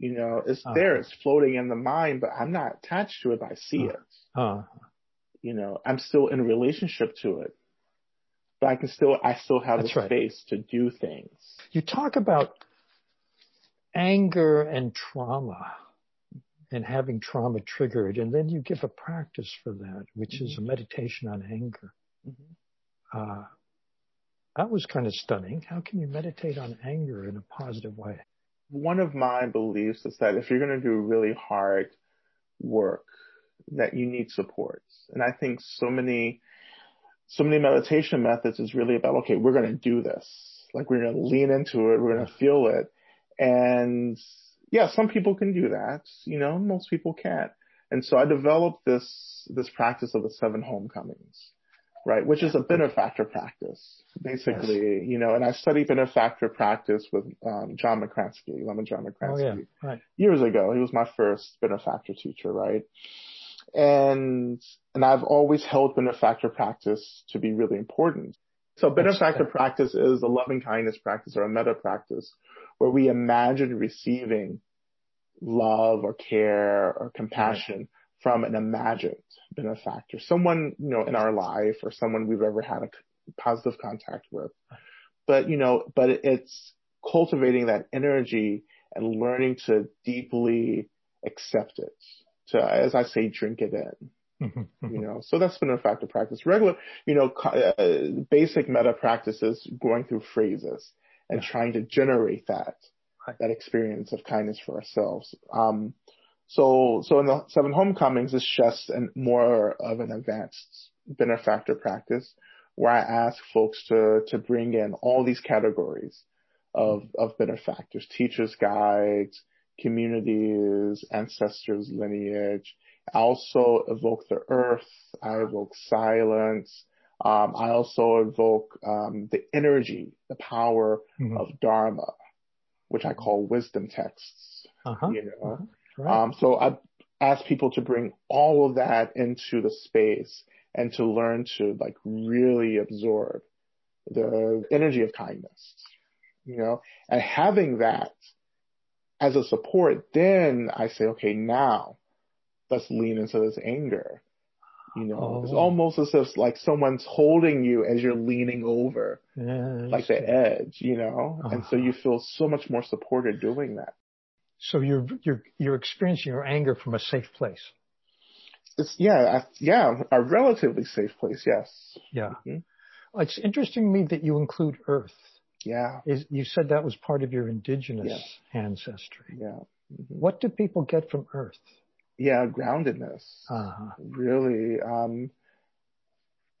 You know, it's uh there, it's floating in the mind, but I'm not attached to it, I see uh it. uh You know, I'm still in relationship to it. But I can still I still have That's the right. space to do things. You talk about anger and trauma and having trauma triggered, and then you give a practice for that, which mm-hmm. is a meditation on anger. Mm-hmm. Uh, that was kind of stunning. How can you meditate on anger in a positive way? One of my beliefs is that if you're going to do really hard work, that you need supports. And I think so many, so many meditation methods is really about, okay, we're going to do this. Like we're going to lean into it. We're going to feel it. And yeah, some people can do that. You know, most people can't. And so I developed this, this practice of the seven homecomings right? Which is a benefactor practice, basically, yes. you know, and I studied benefactor practice with um, John Makransky, Lama John Makransky, oh, yeah. right. years ago. He was my first benefactor teacher, right? And, and I've always held benefactor practice to be really important. So benefactor practice is a loving kindness practice or a metta practice where we imagine receiving love or care or compassion right from an imagined benefactor, someone, you know, in our life or someone we've ever had a positive contact with. But, you know, but it's cultivating that energy and learning to deeply accept it. To, as I say, drink it in. Mm-hmm. you know, so that's benefactor practice. Regular, you know, uh, basic metta practices going through phrases and trying to generate that, right. that experience of kindness for ourselves. Um, so, so in the seven homecomings, it's just an, more of an advanced benefactor practice where I ask folks to, to bring in all these categories of, of benefactors, teachers, guides, communities, ancestors, lineage. I also evoke the earth. I evoke silence. Um, I also evoke um, the energy, the power mm-hmm. of Dharma, which I call wisdom texts. Uh-huh. You know, uh-huh. Right. Um, so I ask people to bring all of that into the space and to learn to like really absorb the energy of kindness, you know, and having that as a support, then I say, okay, now let's lean into this anger. You know, oh. it's almost as if like someone's holding you as you're leaning over, yeah, like the edge, you know, and so uh-huh. you feel so much more supported doing that. So you're you're you're experiencing your anger from a safe place. It's yeah, yeah, a relatively safe place. Yes. Yeah. Mm-hmm. It's interesting to me that you include Earth Yeah. Is, you said that was part of your indigenous Yeah. ancestry. Yeah. Mhm. What do people get from Earth? Yeah. Groundedness. Uh-huh. really um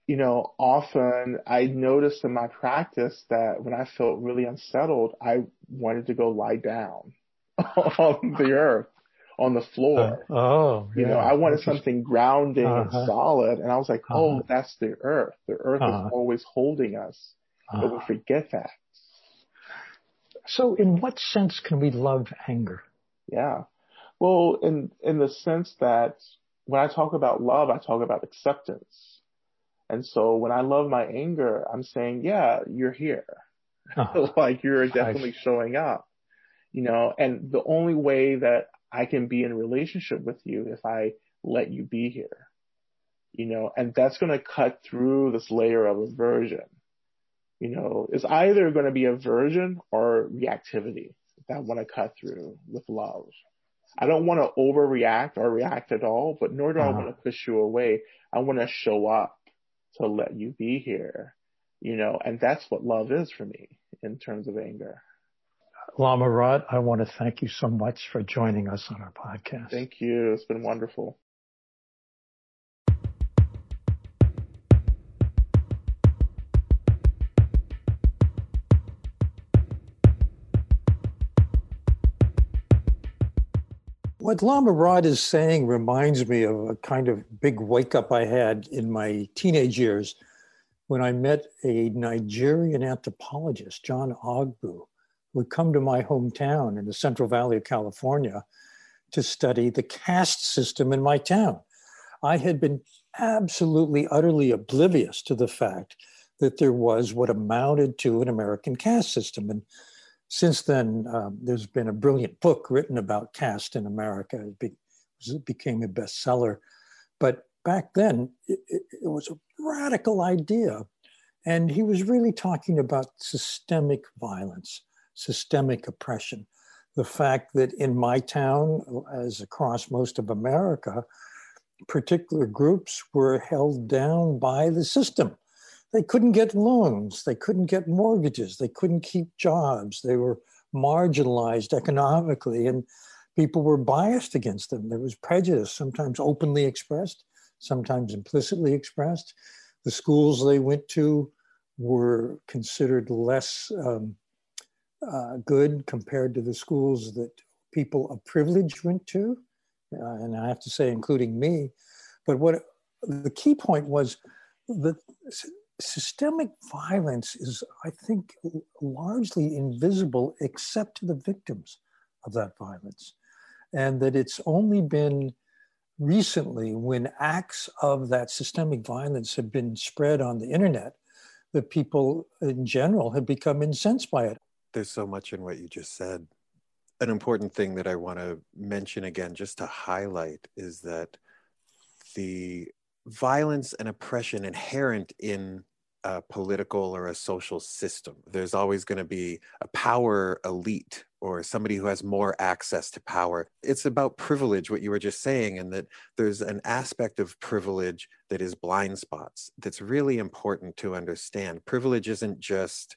you know often i noticed in my practice that when i felt really unsettled i wanted to go lie down on the earth on the floor Uh, oh, you know yeah. i wanted something grounding and Uh-huh. solid and i was like oh Uh-huh. that's the earth the earth Uh-huh. is always holding us but we Uh, forget that so, in what sense can we love anger? Yeah. Well, in in the sense that when I talk about love, I talk about acceptance. And so when I love my anger, I'm saying, yeah, you're here. Uh, like you're definitely showing up. You know, and the only way that I can be in a relationship with you if I let you be here. You know, and that's going to cut through this layer of aversion. You know, it's either going to be aversion or reactivity that I want to cut through with love. I don't want to overreact or react at all, but nor do I Uh-huh. want to push you away. I want to show up to let you be here, you know, and that's what love is for me in terms of anger. Lama Rod, I want to thank you so much for joining us on our podcast. Thank you. It's been wonderful. What Lama Rod is saying reminds me of a kind of big wake up I had in my teenage years when I met a Nigerian anthropologist, John Ogbu, who had come to my hometown in the Central Valley of California to study the caste system in my town. I had been absolutely, utterly oblivious to the fact that there was what amounted to an American caste system. And since then, um, there's been a brilliant book written about caste in America. It, be, it became a bestseller. But back then, it, it, it was a radical idea. And he was really talking about systemic violence, systemic oppression. The fact that in my town, as across most of America, particular groups were held down by the system they couldn't get loans, they couldn't get mortgages, they couldn't keep jobs, they were marginalized economically, and people were biased against them. There was prejudice, sometimes openly expressed, sometimes implicitly expressed. The schools they went to were considered less um, uh, good compared to the schools that people of privilege went to, uh, and I have to say, including me. But what the key point was that systemic violence is, I think, largely invisible except to the victims of that violence. And that it's only been recently when acts of that systemic violence have been spread on the internet that people in general have become incensed by it. There's so much in what you just said. An important thing that I want to mention again, just to highlight, is that the violence and oppression inherent in a political or a social system. There's always going to be a power elite or somebody who has more access to power. It's about privilege, what you were just saying, and that there's an aspect of privilege that is blind spots that's really important to understand. Privilege isn't just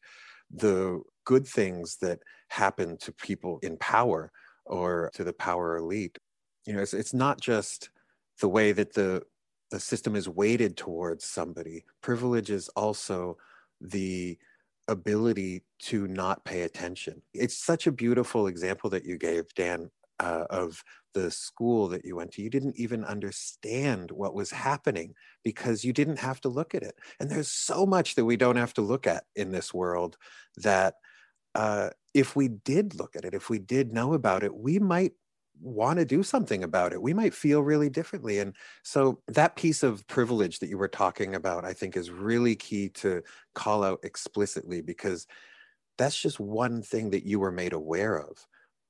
the good things that happen to people in power or to the power elite. You know, it's, it's not just the way that the the system is weighted towards somebody. Privilege is also the ability to not pay attention. It's such a beautiful example that you gave, Dan, uh, of the school that you went to. You didn't even understand what was happening because you didn't have to look at it. And there's so much that we don't have to look at in this world that uh, if we did look at it, if we did know about it, we might want to do something about it. We might feel really differently. And so that piece of privilege that you were talking about, I think is really key to call out explicitly because that's just one thing that you were made aware of.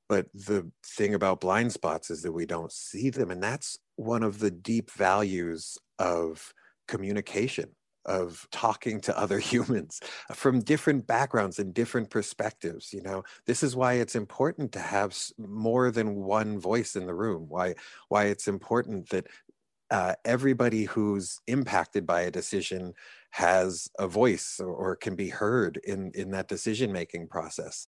But the thing about blind spots is that we don't see them. And that's one of the deep values of communication of talking to other humans from different backgrounds and different perspectives you know this is why it's important to have more than one voice in the room why why it's important that uh, everybody who's impacted by a decision has a voice or, or can be heard in, in that decision making process.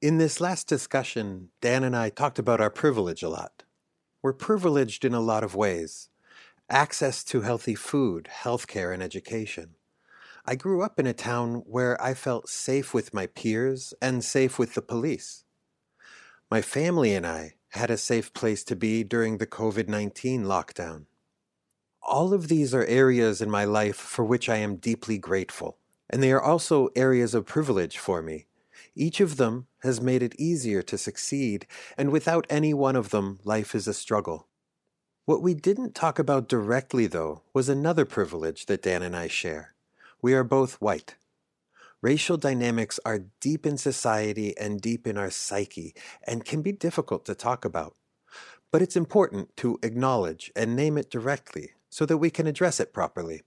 In this last discussion, Dan and I talked about our privilege a lot. We're privileged in a lot of ways access to healthy food, healthcare, and education. I grew up in a town where I felt safe with my peers and safe with the police. My family and I had a safe place to be during the COVID 19 lockdown. All of these are areas in my life for which I am deeply grateful, and they are also areas of privilege for me each of them has made it easier to succeed, and without any one of them, life is a struggle. What we didn't talk about directly, though, was another privilege that Dan and I share. We are both white. Racial dynamics are deep in society and deep in our psyche and can be difficult to talk about. But it's important to acknowledge and name it directly so that we can address it properly.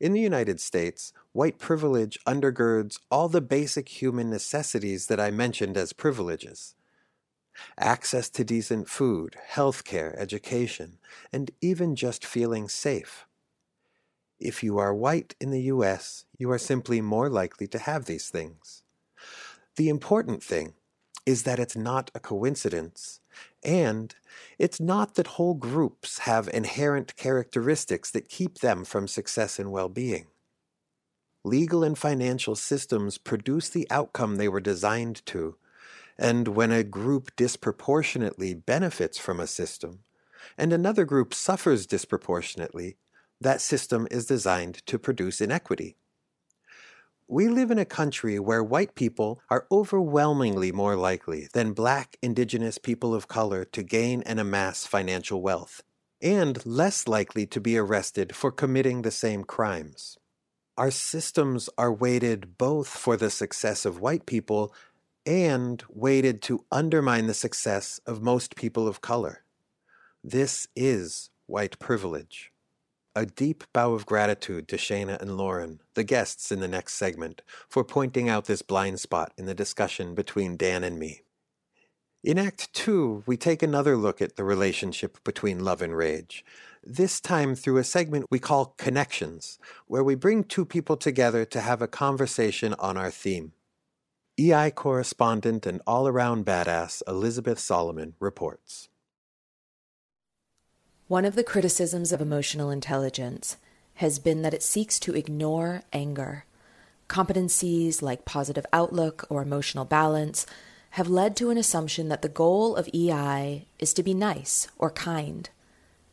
In the United States, white privilege undergirds all the basic human necessities that I mentioned as privileges access to decent food, health care, education, and even just feeling safe. If you are white in the US, you are simply more likely to have these things. The important thing is that it's not a coincidence and it's not that whole groups have inherent characteristics that keep them from success and well being. Legal and financial systems produce the outcome they were designed to, and when a group disproportionately benefits from a system, and another group suffers disproportionately, that system is designed to produce inequity. We live in a country where white people are overwhelmingly more likely than black, indigenous people of color to gain and amass financial wealth, and less likely to be arrested for committing the same crimes. Our systems are weighted both for the success of white people and weighted to undermine the success of most people of color. This is white privilege. A deep bow of gratitude to Shayna and Lauren, the guests in the next segment, for pointing out this blind spot in the discussion between Dan and me. In Act 2, we take another look at the relationship between love and rage, this time through a segment we call Connections, where we bring two people together to have a conversation on our theme. EI correspondent and all around badass Elizabeth Solomon reports. One of the criticisms of emotional intelligence has been that it seeks to ignore anger. Competencies like positive outlook or emotional balance have led to an assumption that the goal of EI is to be nice or kind,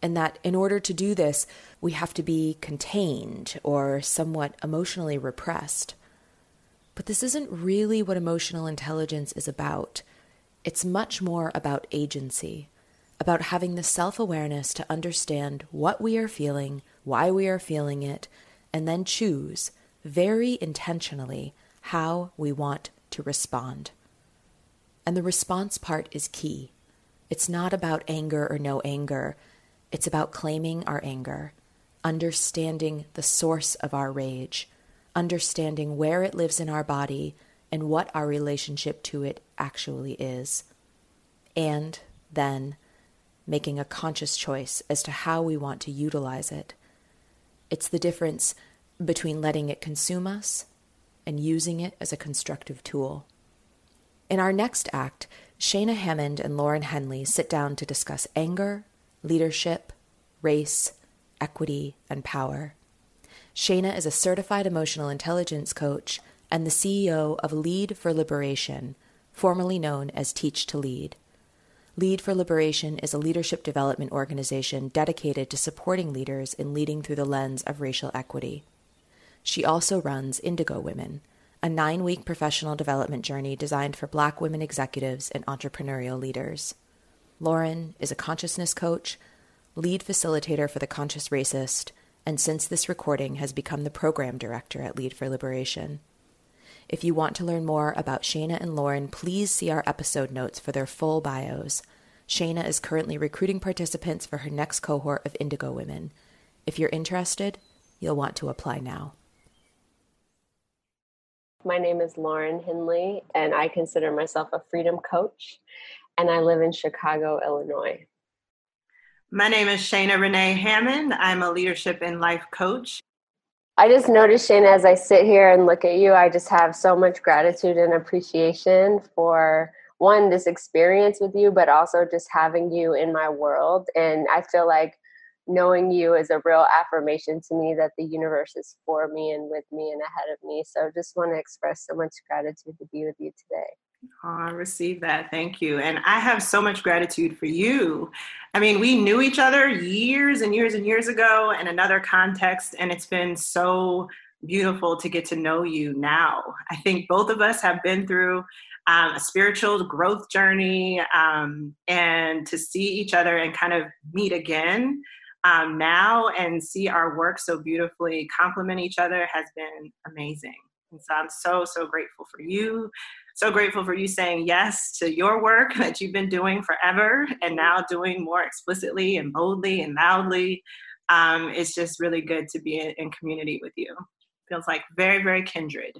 and that in order to do this, we have to be contained or somewhat emotionally repressed. But this isn't really what emotional intelligence is about. It's much more about agency about having the self awareness to understand what we are feeling, why we are feeling it, and then choose very intentionally how we want to respond. And the response part is key. It's not about anger or no anger, it's about claiming our anger, understanding the source of our rage, understanding where it lives in our body and what our relationship to it actually is. And then making a conscious choice as to how we want to utilize it. It's the difference between letting it consume us and using it as a constructive tool. In our next act, Shayna Hammond and Lauren Henley sit down to discuss anger, leadership, race, equity, and power. Shayna is a certified emotional intelligence coach and the CEO of Lead for Liberation, formerly known as Teach to Lead. Lead for Liberation is a leadership development organization dedicated to supporting leaders in leading through the lens of racial equity. She also runs Indigo Women, a nine week professional development journey designed for Black women executives and entrepreneurial leaders. Lauren is a consciousness coach, lead facilitator for the Conscious Racist, and since this recording has become the program director at Lead for Liberation. If you want to learn more about Shayna and Lauren, please see our episode notes for their full bios. Shayna is currently recruiting participants for her next cohort of Indigo Women. If you're interested, you'll want to apply now. My name is Lauren Hinley, and I consider myself a freedom coach, and I live in Chicago, Illinois. My name is Shayna Renee Hammond. I'm a leadership and life coach. I just noticed, Shayna, as I sit here and look at you, I just have so much gratitude and appreciation for one, this experience with you, but also just having you in my world. And I feel like knowing you is a real affirmation to me that the universe is for me and with me and ahead of me. So I just want to express so much gratitude to be with you today. Oh, I received that. Thank you. And I have so much gratitude for you. I mean, we knew each other years and years and years ago in another context, and it's been so beautiful to get to know you now. I think both of us have been through um, a spiritual growth journey um, and to see each other and kind of meet again um, now and see our work so beautifully complement each other has been amazing. And so I'm so, so grateful for you. So grateful for you saying yes to your work that you've been doing forever and now doing more explicitly and boldly and loudly. Um, it's just really good to be in community with you. Feels like very, very kindred.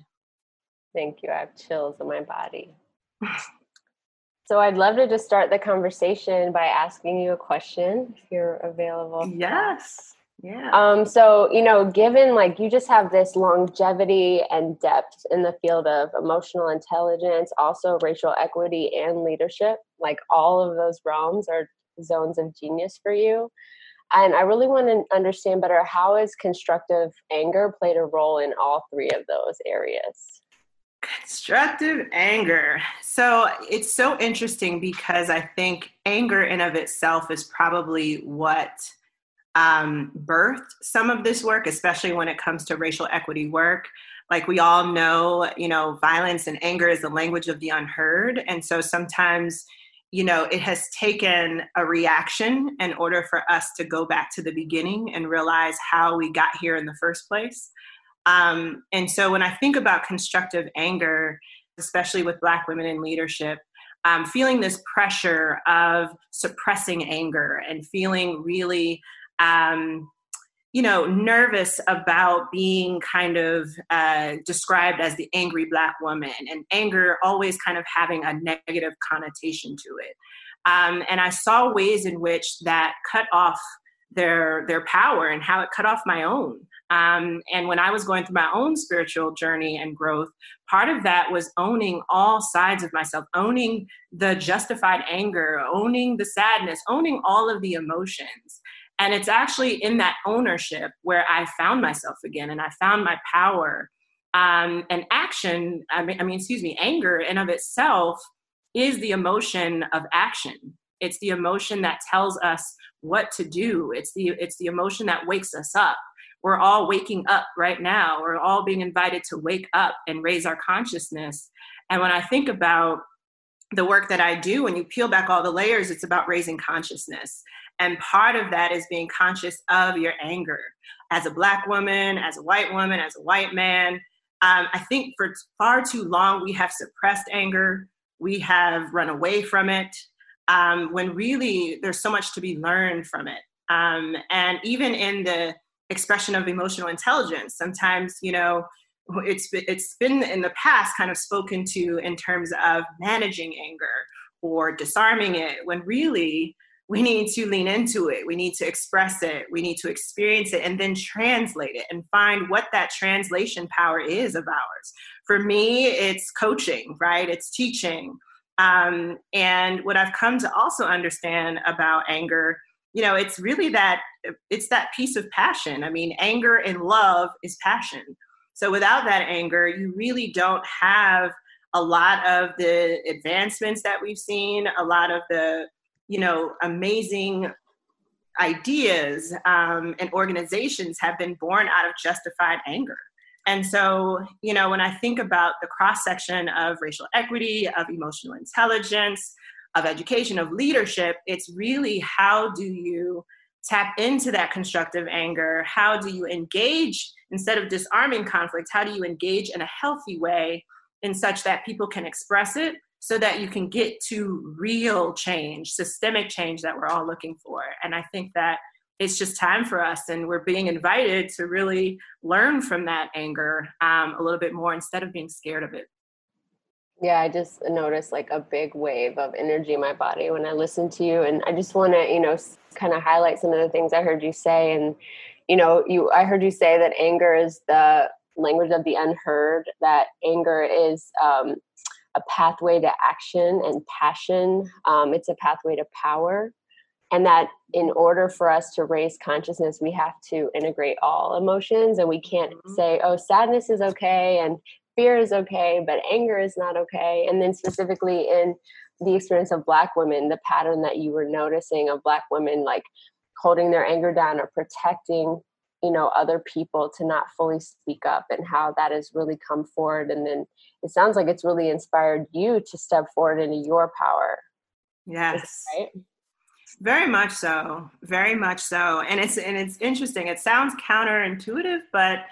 Thank you. I have chills in my body. so I'd love to just start the conversation by asking you a question if you're available. Yes. Yeah. Um, so, you know, given like you just have this longevity and depth in the field of emotional intelligence, also racial equity and leadership, like all of those realms are zones of genius for you. And I really want to understand better how has constructive anger played a role in all three of those areas? Constructive anger. So it's so interesting because I think anger in of itself is probably what um, birthed some of this work, especially when it comes to racial equity work. Like we all know, you know, violence and anger is the language of the unheard. And so sometimes, you know, it has taken a reaction in order for us to go back to the beginning and realize how we got here in the first place. Um, and so when I think about constructive anger, especially with Black women in leadership, um, feeling this pressure of suppressing anger and feeling really um, you know, nervous about being kind of uh, described as the angry black woman, and anger always kind of having a negative connotation to it. Um, and I saw ways in which that cut off their their power and how it cut off my own. Um, and when I was going through my own spiritual journey and growth, part of that was owning all sides of myself, owning the justified anger, owning the sadness, owning all of the emotions. And it's actually in that ownership where I found myself again and I found my power. Um, and action, I mean, I mean, excuse me, anger in of itself is the emotion of action. It's the emotion that tells us what to do. It's the it's the emotion that wakes us up. We're all waking up right now. We're all being invited to wake up and raise our consciousness. And when I think about the work that I do, when you peel back all the layers, it's about raising consciousness. And part of that is being conscious of your anger as a Black woman, as a white woman, as a white man. Um, I think for far too long, we have suppressed anger, we have run away from it, um, when really there's so much to be learned from it. Um, and even in the expression of emotional intelligence, sometimes, you know, it's it's been in the past kind of spoken to in terms of managing anger or disarming it when really we need to lean into it. We need to express it. We need to experience it and then translate it and find what that translation power is of ours. For me, it's coaching, right? It's teaching. Um, and what I've come to also understand about anger, you know, it's really that it's that piece of passion. I mean, anger and love is passion. So without that anger, you really don't have a lot of the advancements that we've seen, a lot of the you know, amazing ideas um, and organizations have been born out of justified anger. And so, you know, when I think about the cross section of racial equity, of emotional intelligence, of education, of leadership, it's really how do you tap into that constructive anger? How do you engage instead of disarming conflict? How do you engage in a healthy way in such that people can express it so that you can get to real change, systemic change that we're all looking for. And I think that it's just time for us, and we're being invited to really learn from that anger um, a little bit more instead of being scared of it. Yeah, I just noticed like a big wave of energy in my body when I listen to you. And I just want to, you know, kind of highlight some of the things I heard you say. And, you know, you I heard you say that anger is the language of the unheard, that anger is um, a pathway to action and passion. Um, it's a pathway to power. And that in order for us to raise consciousness, we have to integrate all emotions. And we can't mm-hmm. say, oh, sadness is okay and fear is okay, but anger is not okay. And then specifically in the experience of Black women, the pattern that you were noticing of Black women like holding their anger down or protecting you know other people to not fully speak up and how that has really come forward and then it sounds like it's really inspired you to step forward into your power. Yes. right? Very much so very much so and it's and it's interesting it sounds counterintuitive but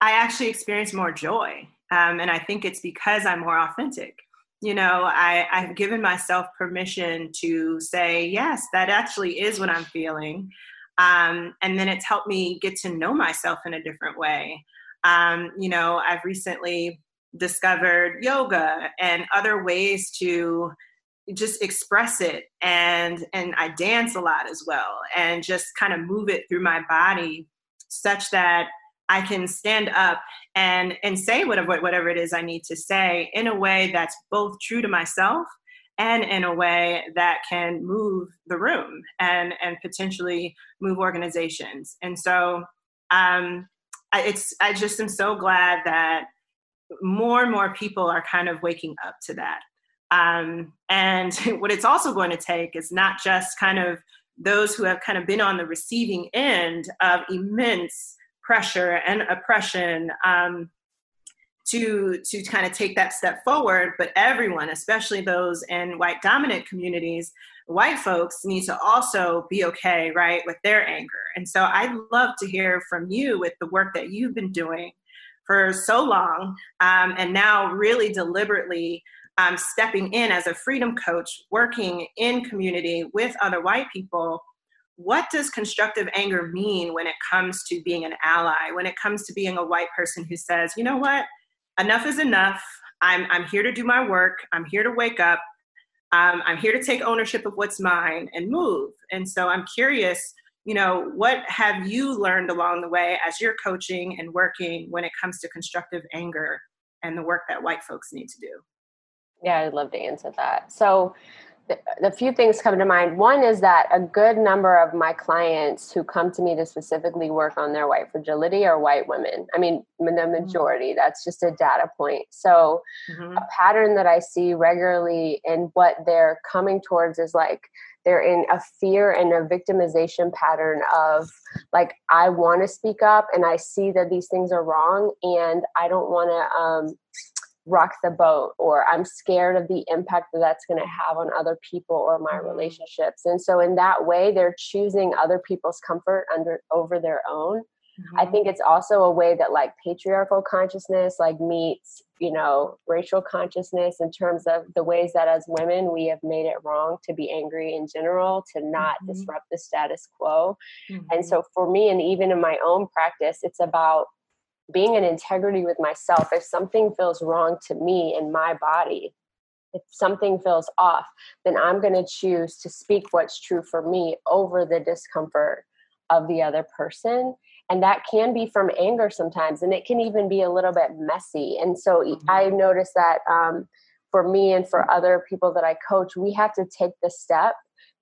i actually experience more joy um, and i think it's because i'm more authentic. You know I, i've given myself permission to say yes that actually is what i'm feeling um, and then it's helped me get to know myself in a different way. Um, you know, I've recently discovered yoga and other ways to just express it and and I dance a lot as well and just kind of move it through my body such that I can stand up and and say whatever whatever it is I need to say in a way that's both true to myself and in a way that can move the room and and potentially move organizations. And so um, I, it's i just am so glad that more and more people are kind of waking up to that. Um, and what it's also going to take is not just kind of those who have kind of been on the receiving end of immense pressure and oppression um, to to kind of take that step forward but everyone especially those in white dominant communities white folks need to also be okay right with their anger. And so i'd love to hear from you with the work that you've been doing for so long um, and now really deliberately um, stepping in as a freedom coach working in community with other white people. What does constructive anger mean when it comes to being an ally when it comes to being a white person who says you know what enough is enough. I'm, I'm here to do my work. I'm here to wake up. Um, I'm here to take ownership of what's mine and move. And so I'm curious, you know, what have you learned along the way as you're coaching and working when it comes to constructive anger and the work that white folks need to do? Yeah, I'd love to answer that. So the few things come to mind. One is that a good number of my clients who come to me to specifically work on their white fragility are white women. I mean, the mm-hmm. majority, that's just a data point. So, mm-hmm. a pattern that I see regularly in what they're coming towards is like they're in a fear and a victimization pattern of like, I want to speak up and I see that these things are wrong and I don't want to, um, rock the boat or i'm scared of the impact that that's going to have on other people or my mm-hmm. relationships and so in that way they're choosing other people's comfort under over their own mm-hmm. i think it's also a way that like patriarchal consciousness like meets you know racial consciousness in terms of the ways that as women we have made it wrong to be angry in general to not mm-hmm. disrupt the status quo and mm-hmm. so for me and even in my own practice it's about being in integrity with myself if something feels wrong to me in my body if something feels off then i'm going to choose to speak what's true for me over the discomfort of the other person and that can be from anger sometimes and it can even be a little bit messy and so mm-hmm. i noticed that um, for me and for other people that i coach we have to take the step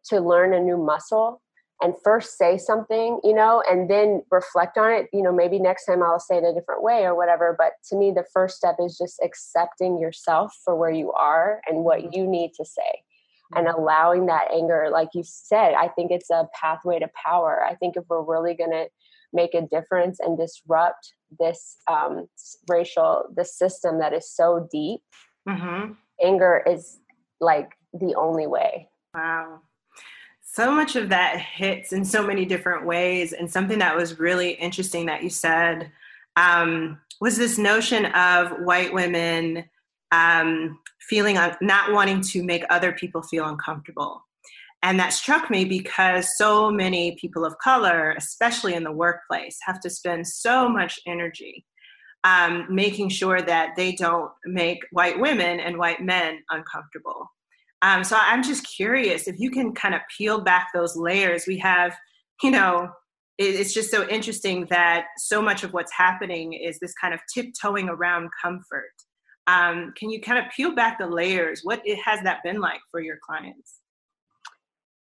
to learn a new muscle and first say something, you know, and then reflect on it. You know, maybe next time I'll say it a different way or whatever. But to me, the first step is just accepting yourself for where you are and what mm-hmm. you need to say and mm-hmm. allowing that anger. Like you said, I think it's a pathway to power. I think if we're really going to make a difference and disrupt this um, racial, the system that is so deep, mm-hmm. anger is like the only way. Wow so much of that hits in so many different ways. And something that was really interesting that you said um, was this notion of white women um, feeling not wanting to make other people feel uncomfortable. And that struck me because so many people of color, especially in the workplace, have to spend so much energy um, making sure that they don't make white women and white men uncomfortable. Um, so I'm just curious if you can kind of peel back those layers. We have, you know, it, it's just so interesting that so much of what's happening is this kind of tiptoeing around comfort. Um, can you kind of peel back the layers? What it, has that been like for your clients?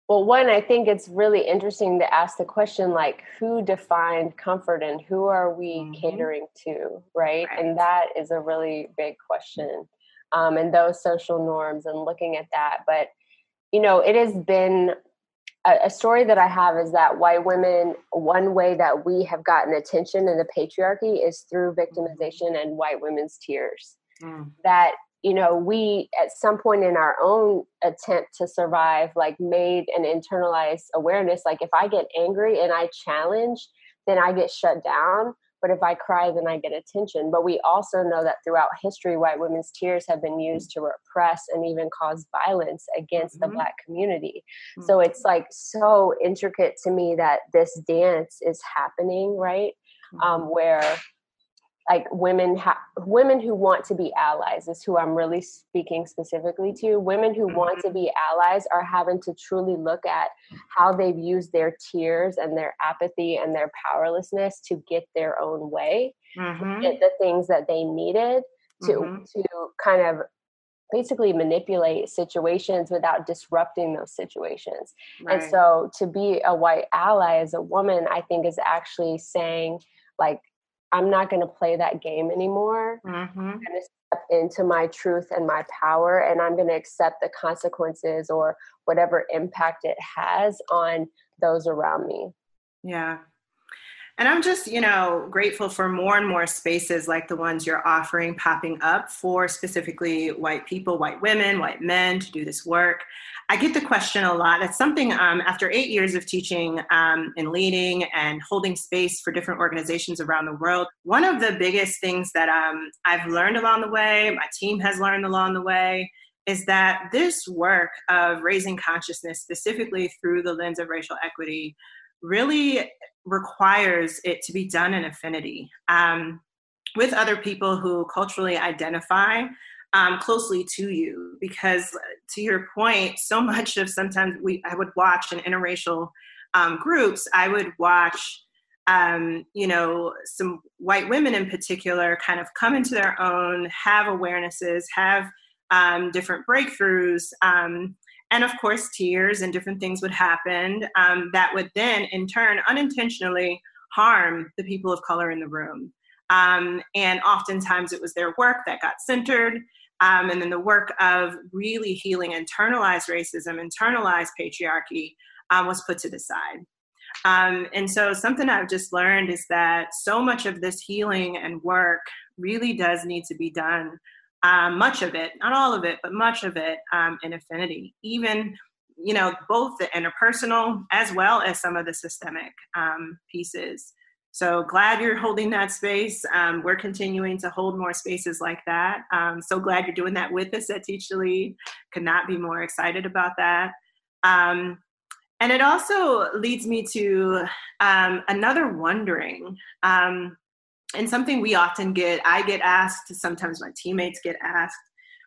Well, one, I think it's really interesting to ask the question like, who defined comfort and who are we mm-hmm. catering to, right? right? And that is a really big question. Um, and those social norms and looking at that. But, you know, it has been a, a story that I have is that white women, one way that we have gotten attention in the patriarchy is through mm-hmm. victimization and white women's tears. Mm. That you know we at some point in our own attempt to survive like made an internalized awareness like if i get angry and i challenge then i get shut down but if i cry then i get attention but we also know that throughout history white women's tears have been used to repress and even cause violence against mm-hmm. the black community mm-hmm. so it's like so intricate to me that this dance is happening right mm-hmm. um, where like women ha- women who want to be allies is who I'm really speaking specifically to. Women who want to mm-hmm. be allies are having to truly look at how they've used their tears and their apathy and their powerlessness to get their own way, mm-hmm. get the things that they needed to mm-hmm. to kind of basically manipulate situations without disrupting those situations. Right. And so to be a white ally as a woman, I think is actually saying like I'm not going to play that game anymore. Mm-hmm. I'm going to step into my truth and my power, and I'm going to accept the consequences or whatever impact it has on those around me. Yeah. And I'm just, you know, grateful for more and more spaces like the ones you're offering popping up for specifically white people, white women, white men to do this work. I get the question a lot. It's something um, after eight years of teaching um, and leading and holding space for different organizations around the world. One of the biggest things that um, I've learned along the way, my team has learned along the way, is that this work of raising consciousness, specifically through the lens of racial equity, really requires it to be done in affinity. Um, with other people who culturally identify um, closely to you because to your point so much of sometimes we i would watch in interracial um, groups. I would watch um, you know some white women in particular kind of come into their own have awarenesses have um, different breakthroughs um, and of course tears and different things would happen um, that would then in turn unintentionally harm the people of color in the room um, and oftentimes it was their work that got centered um, and then the work of really healing internalized racism, internalized patriarchy um, was put to the side. Um, and so, something I've just learned is that so much of this healing and work really does need to be done. Um, much of it, not all of it, but much of it um, in affinity, even you know both the interpersonal as well as some of the systemic um, pieces so glad you're holding that space. Um, we're continuing to hold more spaces like that. Um, so glad you're doing that with us at Teach to Lead. Could not be more excited about that. Um, and it also leads me to um, another wondering, um, and something we often get, I get asked, sometimes my teammates get asked,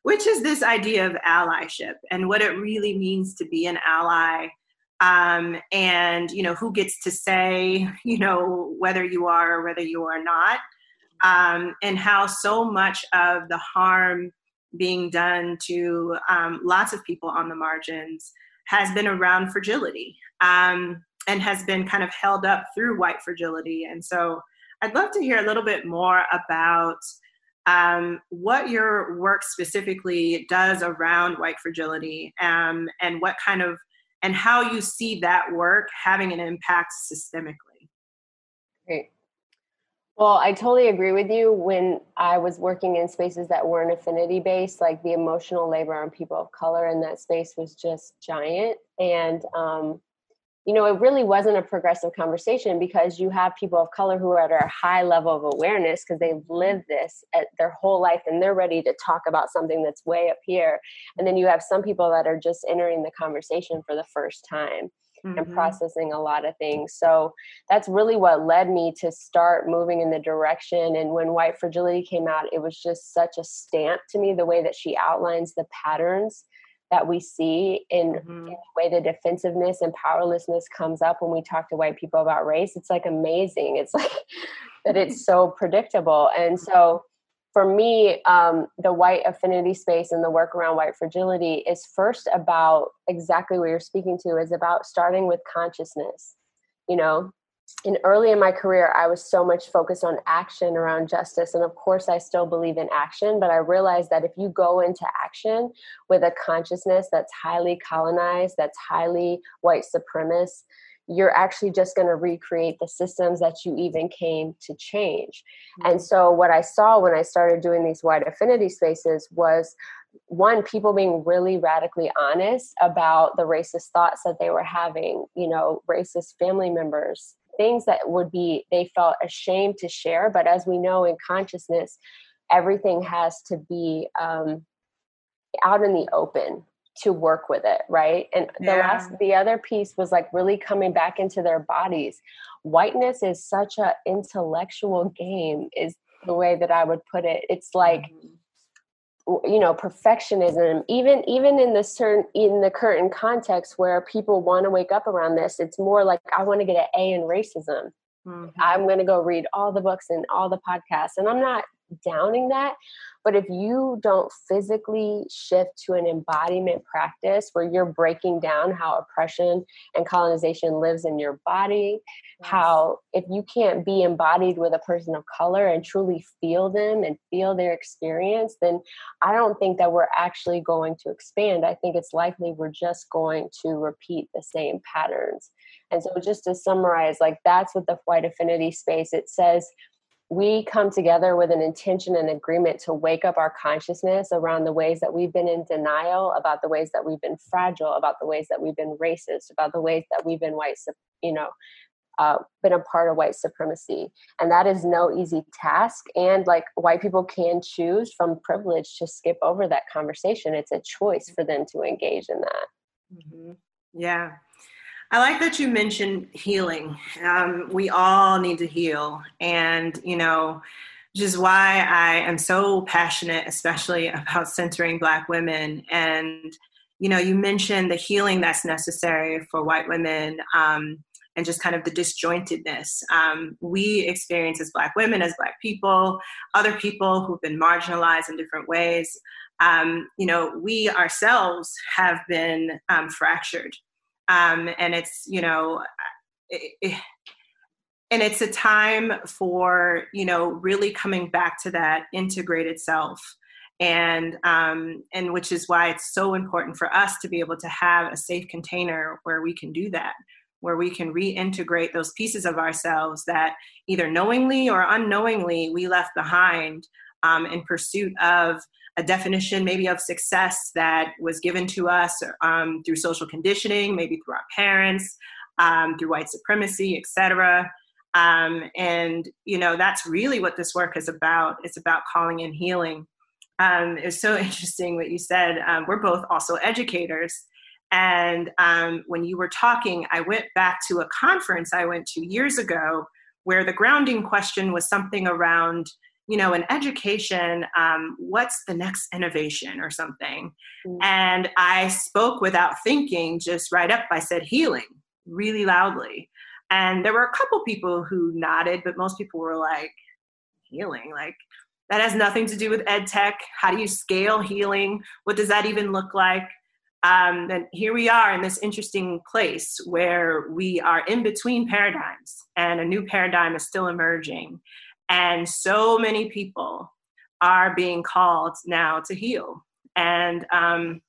which is this idea of allyship and what it really means to be an ally um, and you know who gets to say you know whether you are or whether you are not um, and how so much of the harm being done to um, lots of people on the margins has been around fragility um, and has been kind of held up through white fragility. And so i'd love to hear a little bit more about um, what your work specifically does around white fragility um, and what kind of and how you see that work having an impact systemically. Great. Well, I totally agree with you. When I was working in spaces that weren't affinity based, like the emotional labor on people of color in that space was just giant. And um, you know, it really wasn't a progressive conversation because you have people of color who are at a high level of awareness because they've lived this at their whole life and they're ready to talk about something that's way up here. And then you have some people that are just entering the conversation for the first time. Mm-hmm. and processing a lot of things. So that's really what led me to start moving in the direction. And when White Fragility came out, it was just such a stamp to me the way that she outlines the patterns that we see in, mm-hmm. in, the way the defensiveness and powerlessness comes up when we talk to white people about race it's like amazing. It's like that it's so predictable. And so for me um, the white affinity space and the work around white fragility is first about exactly what you're speaking to is about starting with consciousness you know and early in my career, I was so much focused on action around justice. And of course, I still believe in action, but I realized that if you go into action with a consciousness that's highly colonized, that's highly white supremacist, you're actually just going to recreate the systems that you even came to change. Mm-hmm. And so, what I saw when I started doing these white affinity spaces was one people being really radically honest about the racist thoughts that they were having you know racist family members things that would be they felt ashamed to share but as we know in consciousness everything has to be um, out in the open to work with it right? And the yeah. last the other piece was like really coming back into their bodies. Whiteness is such a intellectual game is the way that i would put it. It's like mm-hmm you know perfectionism even even in the certain in the current context where people want to wake up around this it's more like i want to get an a in racism mm-hmm. i'm going to go read all the books and all the podcasts and i'm not downing that but if you don't physically shift to an embodiment practice where you're breaking down how oppression and colonization lives in your body, yes. how if you can't be embodied with a person of color and truly feel them and feel their experience, then I don't think that we're actually going to expand. I think it's likely we're just going to repeat the same patterns. And so, just to summarize, like that's what the white affinity space it says we come together with an intention and agreement to wake up our consciousness around the ways that we've been in denial about the ways that we've been fragile about the ways that we've been racist about the ways that we've been white you know uh, been a part of white supremacy. And that is no easy task and like white people can choose from privilege to skip over that conversation. It's a choice for them to engage in that. Mm-hmm. yeah I like that you mentioned healing. Um, we all need to heal. And, you know, which is why I am so passionate, especially about centering Black women. And, you know, you mentioned the healing that's necessary for white women um, and just kind of the disjointedness um, we experience as Black women, as Black people, other people who've been marginalized in different ways. Um, you know, we ourselves have been um, fractured um, and it's you know it, it, and it's a time for you know really coming back to that integrated self. And um, and which is why it's so important for us to be able to have a safe container where we can do that where we can reintegrate those pieces of ourselves that either knowingly or unknowingly we left behind um, in pursuit of a definition maybe of success that was given to us um, through social conditioning, maybe through our parents, um, through white supremacy, etc. Um, and you know that's really what this work is about. It's about calling in healing. Um, it's so interesting what you said. Um, we're both also educators. And um, when you were talking, I went back to a conference I went to years ago where the grounding question was something around you know, in education, um, what's the next innovation or something? Mm-hmm. And I spoke without thinking, just right up. I said healing really loudly. And there were a couple people who nodded, but most people were like, healing? Like, that has nothing to do with ed tech. How do you scale healing? What does that even look like? Um, then here we are in this interesting place where we are in between paradigms and a new paradigm is still emerging. And so many people are being called now to heal. And um,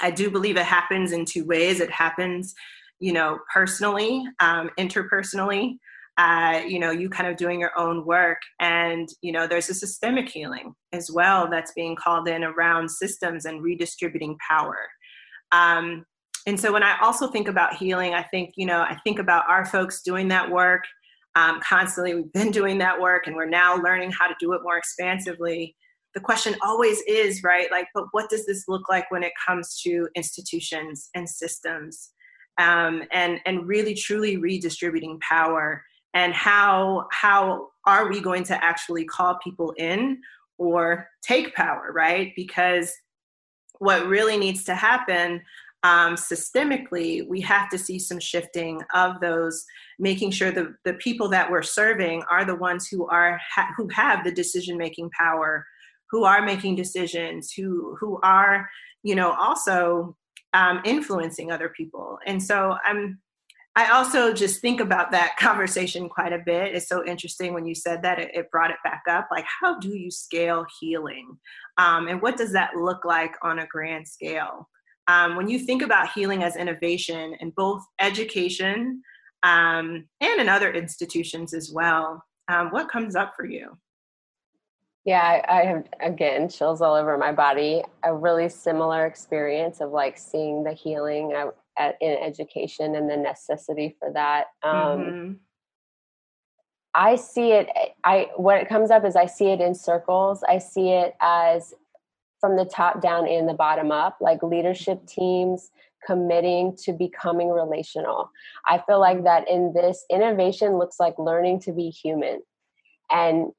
I do believe it happens in two ways. It happens, you know, personally, um, interpersonally. Uh, you know, you kind of doing your own work, and you know, there's a systemic healing as well that's being called in around systems and redistributing power. Um, and so when I also think about healing, I think, you know, I think about our folks doing that work um, constantly. We've been doing that work and we're now learning how to do it more expansively. The question always is, right? Like, but what does this look like when it comes to institutions and systems? Um, and and really truly redistributing power and how how are we going to actually call people in or take power right because what really needs to happen um, systemically, we have to see some shifting of those, making sure the, the people that we're serving are the ones who are ha- who have the decision making power, who are making decisions, who who are you know also um, influencing other people. And so I'm I also just think about that conversation quite a bit. It's so interesting when you said that, it, it brought it back up. Like, how do you scale healing? Um, and what does that look like on a grand scale? Um, when you think about healing as innovation in both education um, and in other institutions as well, um, what comes up for you? Yeah, I, I, have again chills all over my body. A really similar experience of like seeing the healing at, at, in education and the necessity for that. Um, mm-hmm. I see it. I what it comes up is I see it in circles. I see it as from the top down and the bottom up, like leadership mm-hmm. teams committing to becoming relational. I feel like that in this innovation looks like learning to be human. And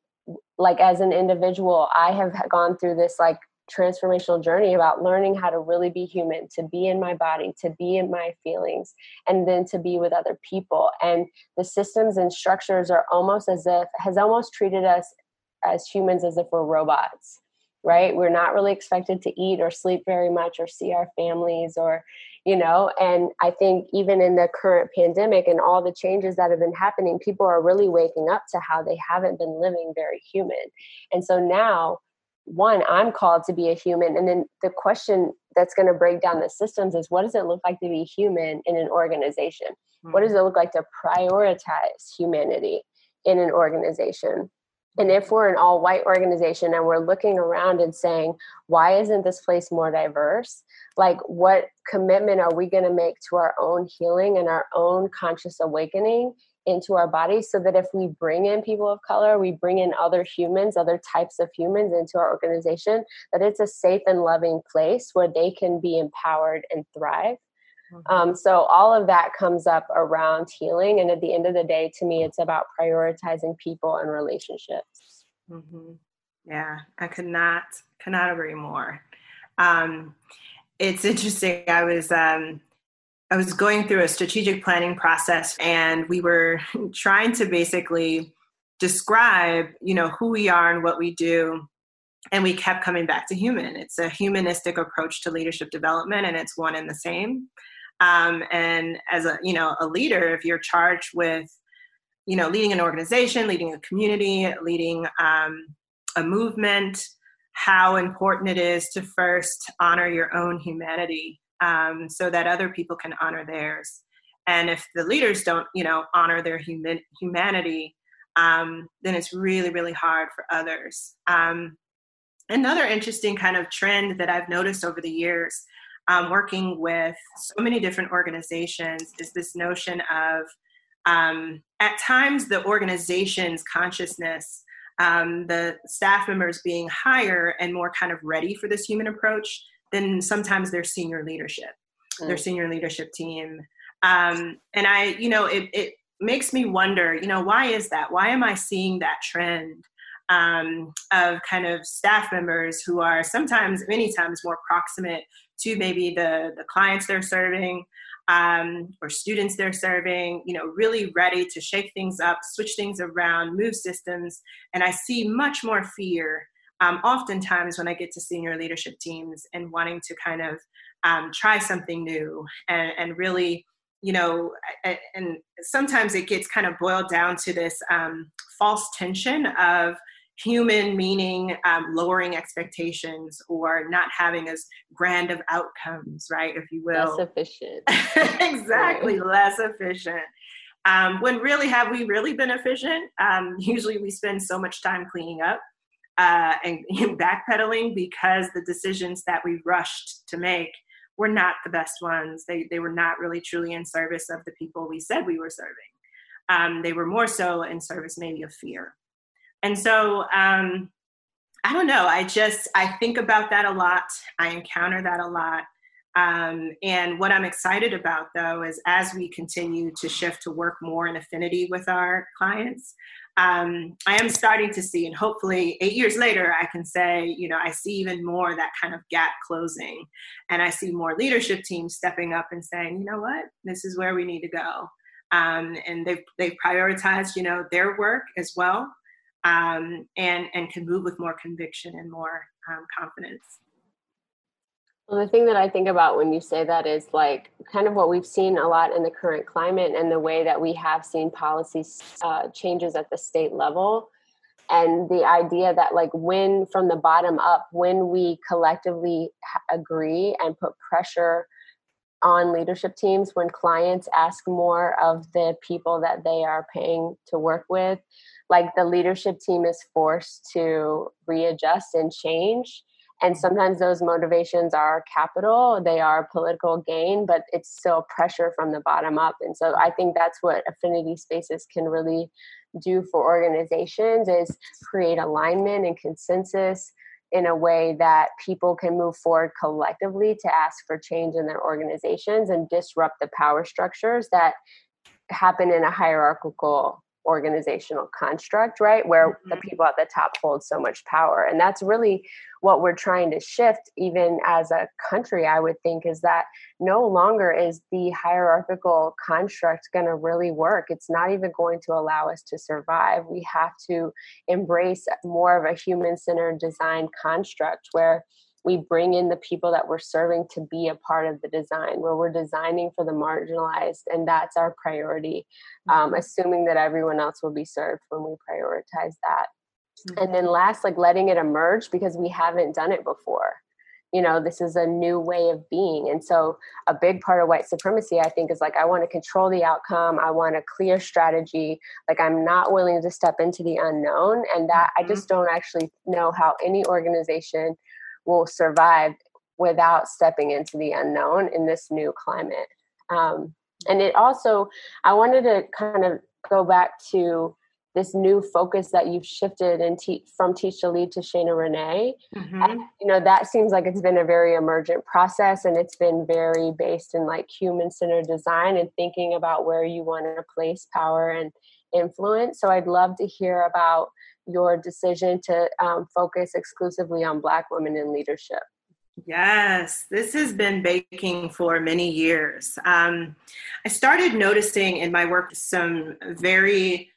like as an individual, I have gone through this like transformational journey about learning how to really be human, to be in my body, to be in my feelings, and then to be with other people. And the systems and structures are almost as if has almost treated us as humans as if we're robots right? We're not really expected to eat or sleep very much or see our families or you know and i think even in the current pandemic and all the changes that have been happening people are really waking up to how they haven't been living very human. And so now one i'm called to be a human. And then the question that's going to break down the systems is what does it look like to be human in an organization? What does mm. it look like to prioritize humanity in an organization and if we're an all white organization and we're looking around and saying, why isn't this place more diverse? Like, what commitment are we going to make to our own healing and our own conscious awakening into our bodies so that if we bring in people of color, we bring in other humans, other types of humans into our organization, that it's a safe and loving place where they can be empowered and thrive. Mm-hmm. Um, so all of that comes up around healing, and at the end of the day, to me, it's about prioritizing people and relationships. Mm-hmm. Yeah, I could not cannot agree more. Um, it's interesting. I was um, I was going through a strategic planning process, and we were trying to basically describe, you know, who we are and what we do and we kept coming back to human it's a humanistic approach to leadership development and it's one and the same um, and as a you know a leader, if you're charged with you know leading an organization, leading a community, leading um, a movement, how important it is to first honor your own humanity um, so that other people can honor theirs. And if the leaders don't, you know, honor their human humanity, um, then it's really, really hard for others. Um, another interesting kind of trend that I've noticed over the years um, working with so many different organizations is this notion of um, at times the organization's consciousness um, the staff members being higher and more kind of ready for this human approach than sometimes their senior leadership mm. their senior leadership team um, and i you know it, it makes me wonder you know why is that why am i seeing that trend um, of kind of staff members who are sometimes many times more proximate to maybe the, the clients they're serving um, or students they're serving, you know, really ready to shake things up, switch things around, move systems. And I see much more fear um, oftentimes when I get to senior leadership teams and wanting to kind of um, try something new and, and really, you know, and sometimes it gets kind of boiled down to this um, false tension of, human meaning um, lowering expectations or not having as grand of outcomes right if you will less efficient exactly right. less efficient um, when really have we really been efficient um, usually we spend so much time cleaning up uh, and backpedaling because the decisions that we rushed to make were not the best ones. They, they were not really truly in service of the people we said we were serving. Um, they were more so in service maybe of fear. And so um, I don't know. I just I think about that a lot. I encounter that a lot. Um, and what I'm excited about though is as we continue to shift to work more in affinity with our clients, um, I am starting to see, and hopefully eight years later, I can say, you know, I see even more that kind of gap closing. And I see more leadership teams stepping up and saying, you know what, this is where we need to go. Um, and they've, they've prioritized, you know, their work as well um, and, and can move with more conviction and more um, confidence. Well, the thing that I think about when you say that is like kind of what we've seen a lot in the current climate and the way that we have seen policy uh, changes at the state level. And the idea that, like, when from the bottom up, when we collectively agree and put pressure on leadership teams, when clients ask more of the people that they are paying to work with, like the leadership team is forced to readjust and change. And mm-hmm. sometimes those motivations are capital they are political gain but it's still pressure from the bottom up. And so i think that's what affinity spaces can really do for organizations is create alignment and consensus in a way that people can move forward collectively to ask for change in their organizations and disrupt the power structures that happen in a hierarchical organizational construct, right? Where mm-hmm. the people at the top hold so much power. And that's really what we're trying to shift, even as a country, I would think, is that no longer is the hierarchical construct going to really work. It's not even going to allow us to survive. We have to embrace more of a human centered design construct where we bring in the people that we're serving to be a part of the design where we're designing for the marginalized and that's our priority um, mm-hmm. assuming that everyone else will be served when we prioritize that mm-hmm. and then last like letting it emerge because we haven't done it before you know this is a new way of being and so a big part of white supremacy i think is like i want to control the outcome i want a clear strategy like i'm not willing to step into the unknown and that mm-hmm. i just don't actually know how any organization will survive without stepping into the unknown in this new climate. Um, and it also, I wanted to kind of go back to this new focus that you've shifted and te- from teach to lead to Shayna Renee. Mm-hmm. And, you know, that seems like it's been a very emergent process and it's been very based in like human centered design and thinking about where you want to place power and influence. So I'd love to hear about your decision to um, focus exclusively on Black women in leadership? Yes, this has been baking for many years. Um, I started noticing in my work some very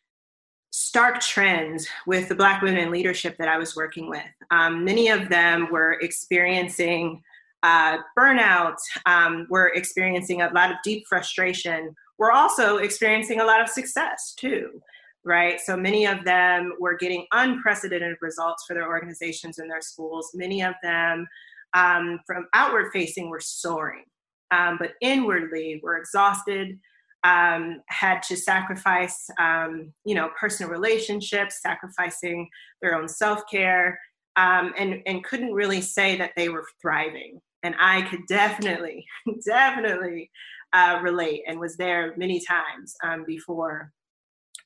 stark trends with the Black women in leadership that I was working with. Um, many of them were experiencing uh, burnout, um, were experiencing a lot of deep frustration, were also experiencing a lot of success too right? So many of them were getting unprecedented results for their organizations and their schools. Many of them, um, from outward facing, were soaring, um, but inwardly were exhausted. Um, had to sacrifice, um, you know, personal relationships, sacrificing their own self care, um, and and couldn't really say that they were thriving. And I could definitely, definitely uh, relate, and was there many times um, before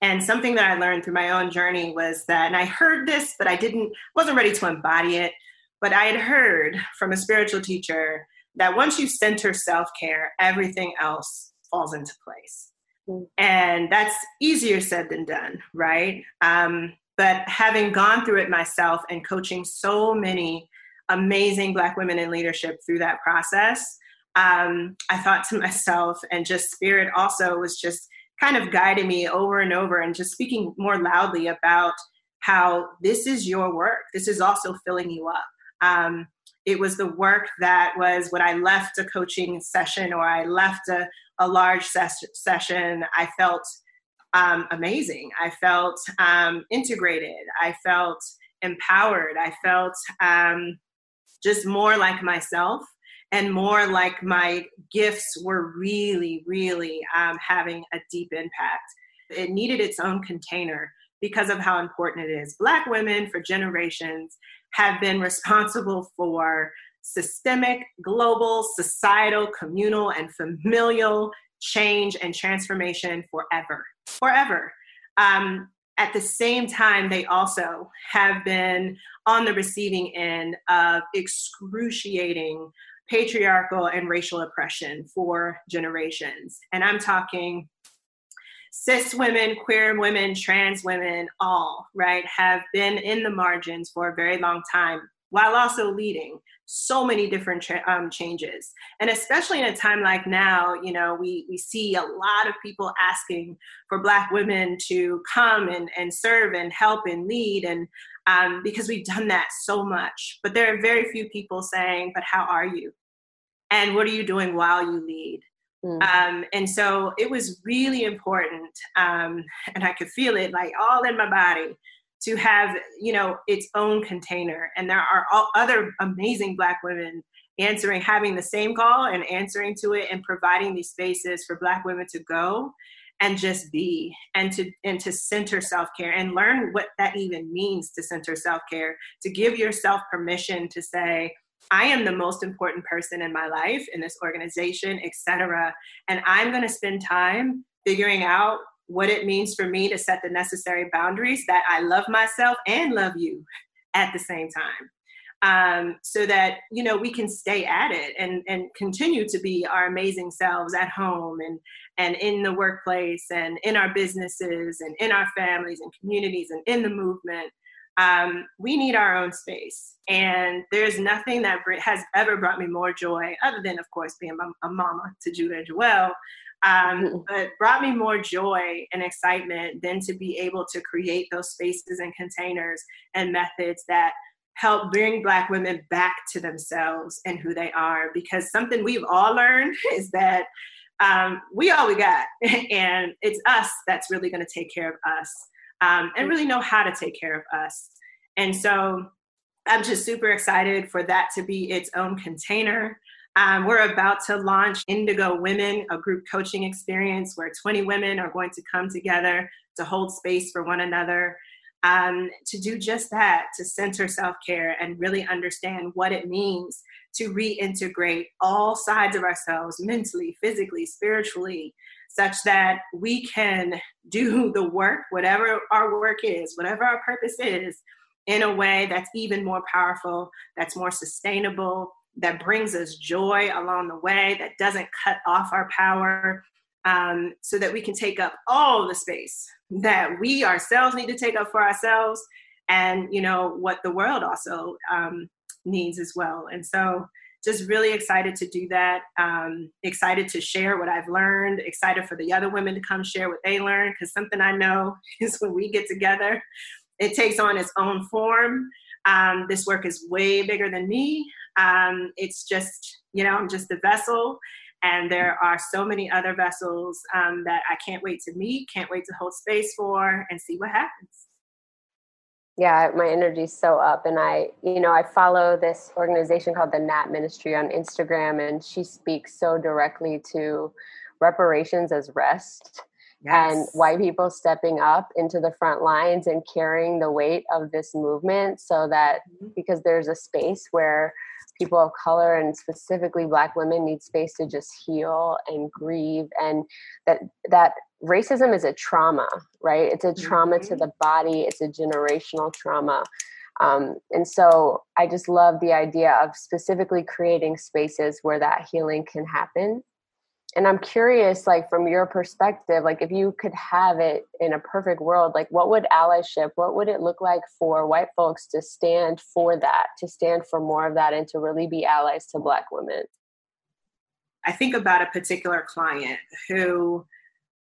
and something that I learned through my own journey was that, and I heard this, but I didn't, wasn't ready to embody it. But I had heard from a spiritual teacher that once you center self care, everything else falls into place. Mm. And that's easier said than done, right? Um, but having gone through it myself and coaching so many amazing Black women in leadership through that process, um, I thought to myself, and just spirit also was just kind of guiding me over and over and just speaking more loudly about how this is your work. This is also filling you up. Um, it was the work that was when I left a coaching session or I left a, a large ses- session, I felt um, amazing. I felt um, integrated. I felt empowered. I felt um, just more like myself and more like my gifts were really, really um, having a deep impact. It needed its own container because of how important it is. Black women for generations have been responsible for systemic, global, societal, communal, and familial change and transformation forever. Forever. Um, at the same time, they also have been on the receiving end of excruciating patriarchal and racial oppression for generations. And I'm talking cis women, queer women, trans women, all, right, have been in the margins for a very long time while also leading so many different tra- um, changes. And especially in a time like now you know we, we see a lot of people asking for black women to come and, and serve and help and lead and um, because we've done that so much. But there are very few people saying but how are you and what are you doing while you lead mm. um, and so it was really important um, and i could feel it like all in my body to have you know its own container and there are all other amazing black women answering having the same call and answering to it and providing these spaces for black women to go and just be and to and to center self-care and learn what that even means to center self-care to give yourself permission to say I am the most important person in my life in this organization, etc. And I'm going to spend time figuring out what it means for me to set the necessary boundaries that I love myself and love you at the same time. Um, so that you know we can stay at it and and continue to be our amazing selves at home and and in the workplace and in our businesses and in our families and communities and in the movement um, we need our own space and there's nothing that has ever brought me more joy other than of course being a, mama to judah and joel um, mm-hmm. but brought me more joy and excitement than to be able to create those spaces and containers and methods that help bring black women back to themselves and who they are because something we've all learned is that um, we all we got and it's us that's really going to take care of us um, and really know how to take care of us. And so i'm just super excited for that to be its own container. Um, we're about to launch Indigo Women, a group coaching experience where 20 women are going to come together to hold space for one another, um, to do just that, to center self care and really understand what it means to reintegrate all sides of ourselves mentally, physically, spiritually, such that we can do the work, whatever our work is, whatever our purpose is, in a way that's even more powerful, that's more sustainable, that brings us joy along the way, that doesn't cut off our power, um, so that we can take up all the space that we ourselves need to take up for ourselves, and you know what the world also um, needs as well. And so, just really excited to do that. Um, excited to share what I've learned. Excited for the other women to come share what they learned. Because something I know is when we get together, it takes on its own form. Um, this work is way bigger than me. Um, it's just, you know, I'm just the vessel. And there are so many other vessels um, that I can't wait to meet, can't wait to hold space for, and see what happens. Yeah, my energy's so up. And I, you know, I follow this organization called the Nap Ministry on Instagram, and she speaks so directly to reparations as rest yes. and white people stepping up into the front lines and carrying the weight of this movement so that mm-hmm. because there's a space where people of color and specifically black women need space to just heal and grieve and that that racism is a trauma right? It's a trauma mm-hmm. to the body. It's a generational trauma. Um, and so i just love the idea of specifically creating spaces where that healing can happen and i'm curious like from your perspective like if you could have it in a perfect world like what would allyship what would it look like for white folks to stand for that to stand for more of that and to really be allies to black women? I think about a particular client who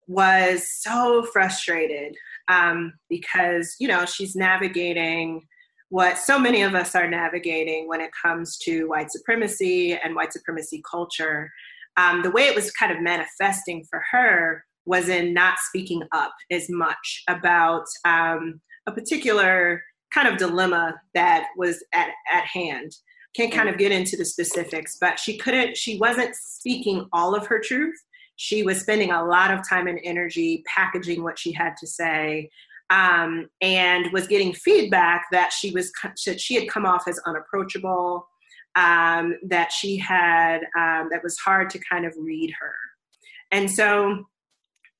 was so frustrated um, because you know she's navigating what so many of us are navigating when it comes to white supremacy and white supremacy culture um, the way it was kind of manifesting for her was in not speaking up as much about um, a particular kind of dilemma that was at, at hand. Can't kind of get into the specifics, but she couldn't, she wasn't speaking all of her truth. She was spending a lot of time and energy packaging what she had to say um, and was getting feedback that she was that she had come off as unapproachable um, that she had um, that was hard to kind of read her. And so,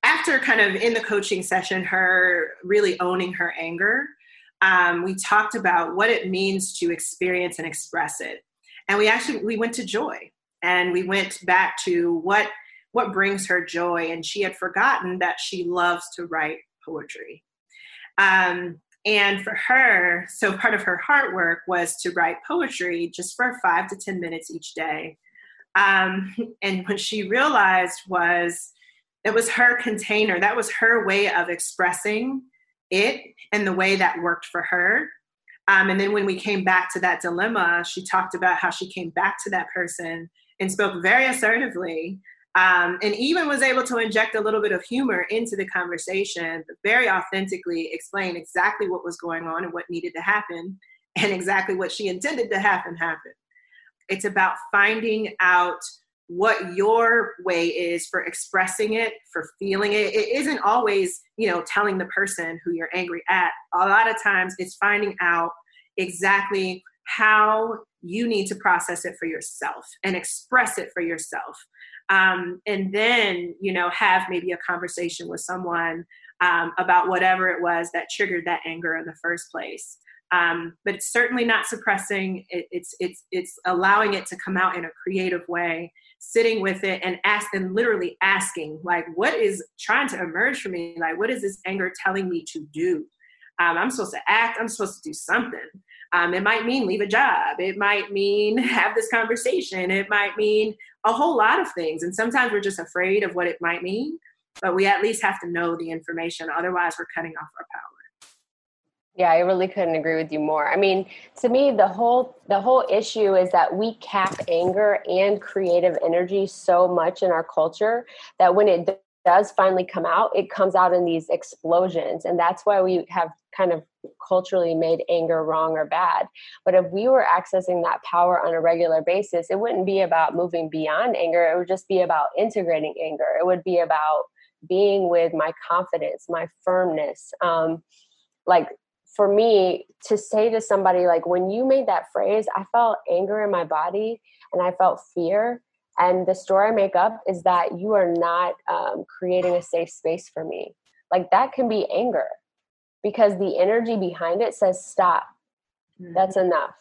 after kind of in the coaching session, her really owning her anger, um, we talked about what it means to experience and express it. And we actually we went to joy, and we went back to what what brings her joy. And she had forgotten that she loves to write poetry. Um, and for her, so part of her heart work was to write poetry just for five to 10 minutes each day. Um, and what she realized was it was her container, that was her way of expressing it and the way that worked for her. Um, and then when we came back to that dilemma, she talked about how she came back to that person and spoke very assertively um, and even was able to inject a little bit of humor into the conversation, very authentically explain exactly what was going on and what needed to happen, and exactly what she intended to happen happen. It's about finding out what your way is for expressing it, for feeling it. It isn't always, you know, telling the person who you're angry at. A lot of times it's finding out exactly how you need to process it for yourself and express it for yourself um, and then you know have maybe a conversation with someone um, about whatever it was that triggered that anger in the first place. Um, but it's certainly not suppressing. It, it's it's it's allowing it to come out in a creative way sitting with it and ask and literally asking like what is trying to emerge for me? Like what is this anger telling me to do? Um, i'm supposed to act. I'm supposed to do something um, it might mean leave a job. It might mean have this conversation. It might mean a whole lot of things. And sometimes we're just afraid of what it might mean, but we at least have to know the information. Otherwise, we're cutting off our power. Yeah, I really couldn't agree with you more. I mean, to me, the whole the whole issue is that we cap anger and creative energy so much in our culture that when it does finally come out, it comes out in these explosions. And that's why we have kind of culturally made anger wrong or bad. But if we were accessing that power on a regular basis, it wouldn't be about moving beyond anger. It would just be about integrating anger. It would be about being with my confidence, my firmness. Um, like for me to say to somebody, like, when you made that phrase, I felt anger in my body and I felt fear and the story I make up is that you are not um, creating a safe space for me. Like that can be anger because the energy behind it says, stop, mm-hmm. that's enough.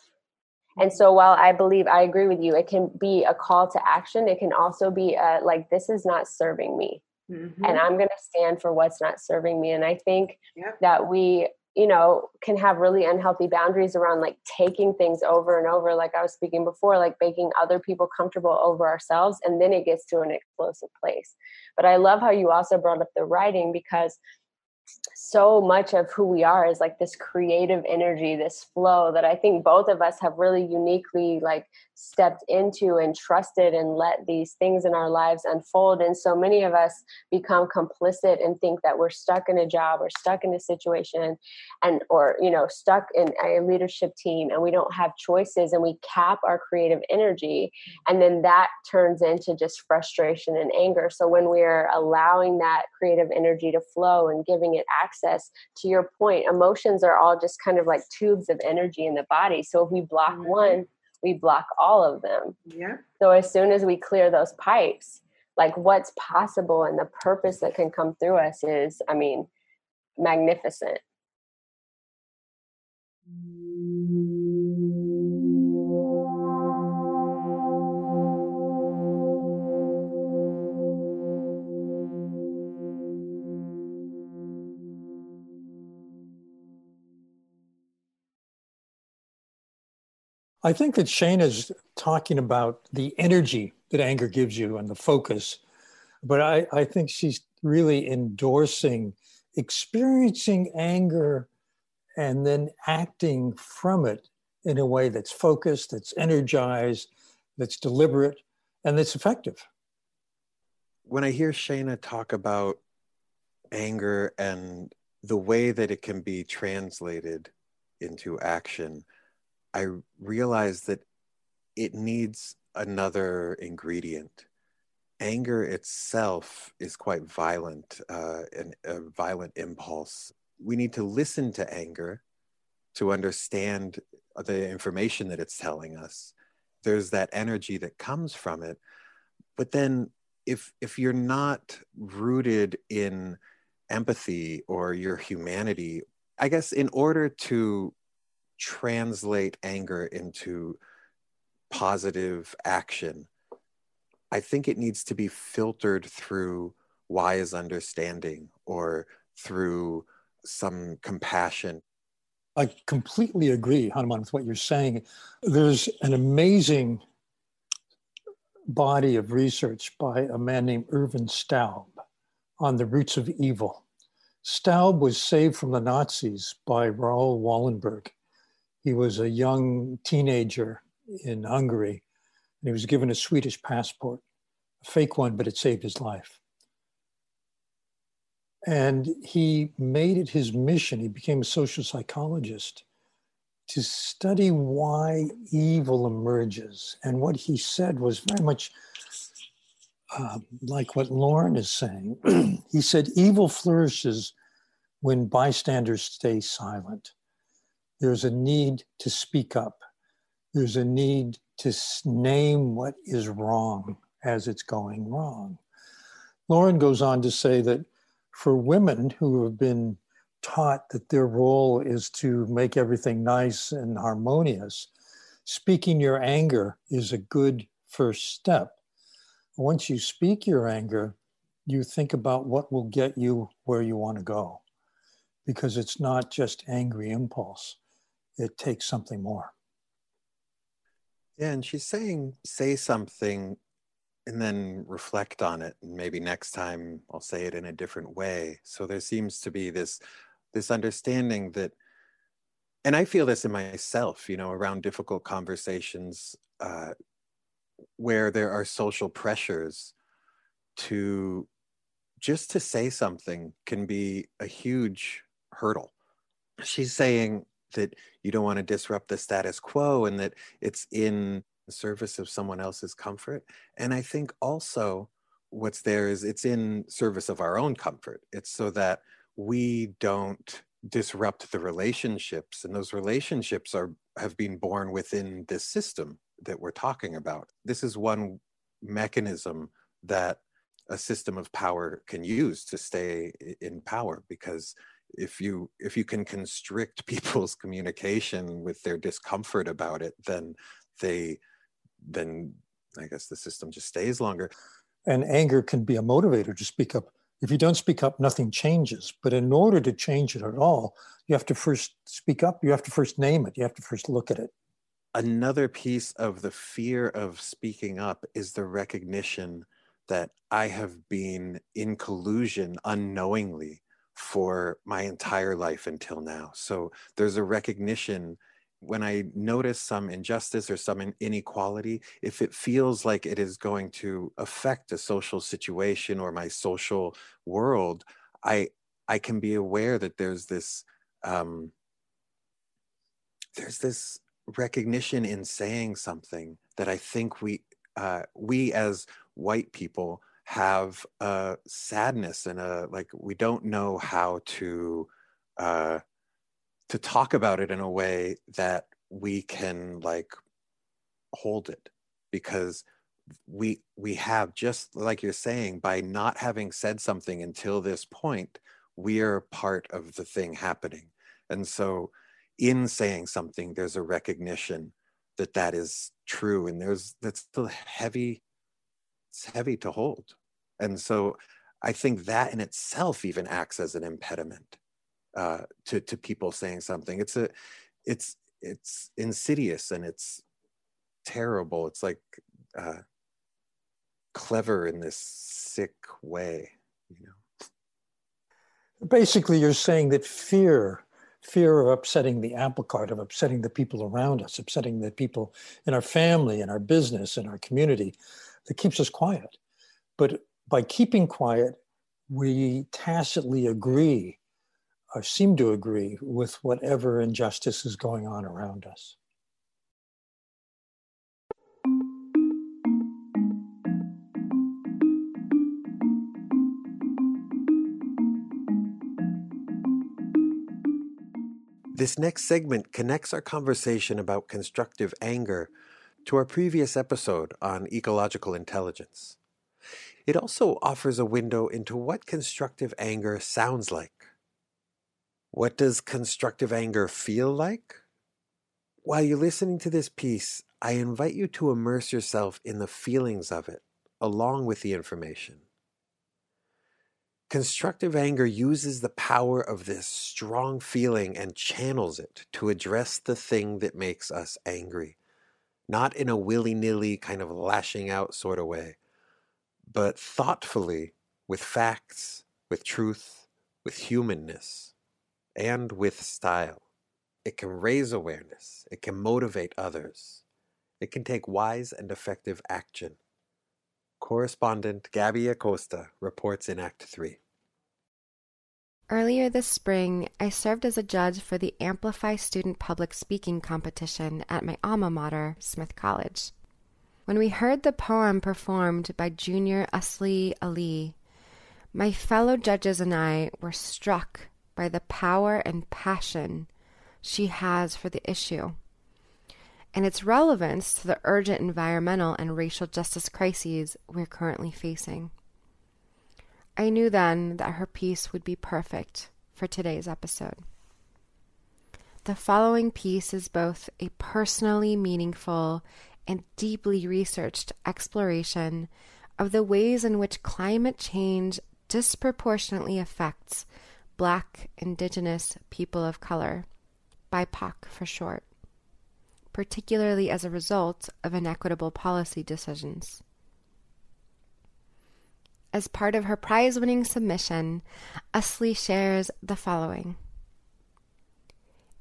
And so while I believe I agree with you, it can be a call to action. It can also be a, like, this is not serving me. Mm-hmm. And I'm going to stand for what's not serving me. And I think yep. that we you know can have really unhealthy boundaries around like taking things over and over like i was speaking before like making other people comfortable over ourselves and then it gets to an explosive place. But i love how you also brought up the writing because so much of who we are is like this creative energy this flow that i think both of us have really uniquely like stepped into and trusted and let these things in our lives unfold. And so many of us become complicit and think that we're stuck in a job or stuck in a situation and or you know stuck in a leadership team and we don't have choices and we cap our creative energy. Mm-hmm. And then that turns into just frustration and anger. So when we're allowing that creative energy to flow and giving it access to your point emotions are all just kind of like tubes of energy in the body. So if we block mm-hmm. one we block all of them. Yeah. So as soon as we clear those pipes like what's possible and the purpose that can come through us is i mean magnificent I think that Shayna is talking about the energy that anger gives you and the focus, but I, I think she's really endorsing experiencing anger and then acting from it in a way that's focused, that's energized, that's deliberate, and that's effective. When I hear Shayna talk about anger and the way that it can be translated into action, I realized that it needs another ingredient. Anger itself is quite violent, uh, and a violent impulse. We need to listen to anger to understand the information that it's telling us. there's that energy that comes from it but then if if you're not rooted in empathy or your humanity i guess in order to translate anger into positive action i think it needs to be filtered through wise understanding or through some compassion I completely agree, Hanuman, with what you're saying. There's an amazing body of research by a man named Ervin Staub on the roots of evil. Staub was saved from the Nazis by Raoul Wallenberg. He was a young teenager in Hungary, and he was given a Swedish passport, a fake one, but it saved his life. And he made it his mission, he became a social psychologist to study why evil emerges. And what he said was very much uh, like what Lauren is saying. he said, evil flourishes when bystanders stay silent. There's a need to speak up, there's a need to name what is wrong as it's going wrong. Lauren goes on to say that for women who have been taught that their role is to make everything nice and harmonious, speaking your anger is a good first step. Once you speak your anger, you think about what will get you where you want to go because it's not just angry impulse, it takes something more. Yeah, and she's saying, say something and then reflect on it and maybe next time i'll say it in a different way so there seems to be this this understanding that and i feel this in myself you know around difficult conversations uh, where there are social pressures to just to say something can be a huge hurdle she's saying that you don't want to disrupt the status quo and that it's in the service of someone else's comfort. And I think also what's there is it's in service of our own comfort. It's so that we don't disrupt the relationships and those relationships are have been born within this system that we're talking about. This is one mechanism that a system of power can use to stay in power because if you if you can constrict people's communication with their discomfort about it then they then I guess the system just stays longer. And anger can be a motivator to speak up. If you don't speak up, nothing changes. But in order to change it at all, you have to first speak up. You have to first name it. You have to first look at it. Another piece of the fear of speaking up is the recognition that I have been in collusion unknowingly for my entire life until now. So there's a recognition when I notice some injustice or some inequality, if it feels like it is going to affect a social situation or my social world, I I can be aware that there's this um, there's this recognition in saying something that I think we uh, we as white people have a sadness and a like we don't know how to uh, to talk about it in a way that we can like hold it because we we have just like you're saying by not having said something until this point we are part of the thing happening. And so in saying something there's a recognition that that is true and there's that's still heavy it's heavy to hold and so i think that in itself even acts as an impediment uh, to to people saying something. It's a it's it's insidious and it's terrible. It's like uh, clever in this sick way, you know. Basically, you're saying that fear fear of upsetting the apple cart, of upsetting the people around us, upsetting the people in our family, in our business, in our community, that keeps us quiet. But by keeping quiet, we tacitly agree or seem to agree with whatever injustice is going on around us. This next segment connects our conversation about constructive anger to our previous episode on ecological intelligence. It also offers a window into what constructive anger sounds like. What does constructive anger feel like? While you're listening to this piece, I invite you to immerse yourself in the feelings of it, along with the information. Constructive anger uses the power of this strong feeling and channels it to address the thing that makes us angry. Not in a willy nilly kind of lashing out sort of way, but thoughtfully, with facts, with truth, with humanness, and with style. It can raise awareness, it can motivate others, it can take wise and effective action. Correspondent Gabby Acosta reports in Act 3. Earlier this spring, I served as a judge for the Amplify Student Public Speaking competition at my alma mater, Smith College. When we heard the poem performed by Junior Asli Ali, my fellow judges and I were struck by the power and passion she has for the issue and its relevance to the urgent environmental and racial justice crises we're currently facing. I knew then that her piece would be perfect for today's episode. The following piece is both a personally meaningful and deeply researched exploration of the ways in which climate change disproportionately affects Black, Indigenous people of color, BIPOC for short particularly as a result of inequitable policy decisions. As part of her prize winning submission, Asli shares the following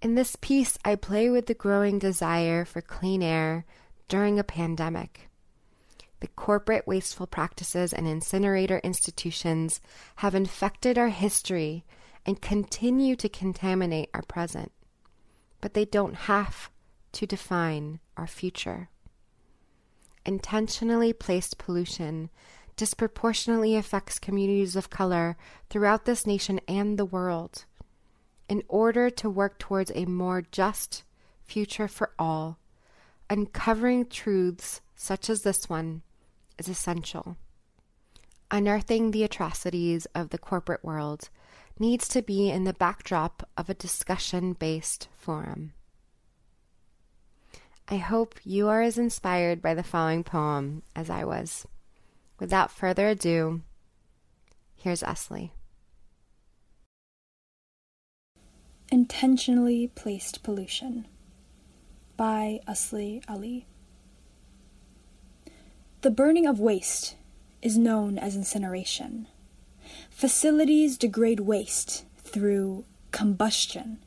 In this piece, I play with the growing desire for clean air during a pandemic. The corporate wasteful practices and incinerator institutions have infected our history and continue to contaminate our present. But they don't have to define our future. Intentionally placed pollution disproportionately affects communities of color throughout this nation and the world. In order to work towards a more just future for all, uncovering truths such as this one is essential. Unearthing the atrocities of the corporate world needs to be in the backdrop of a discussion based forum. I hope you are as inspired by the following poem as I was. Without further ado, here's Asli. Intentionally Placed Pollution by Asli Ali. The burning of waste is known as incineration. Facilities degrade waste through combustion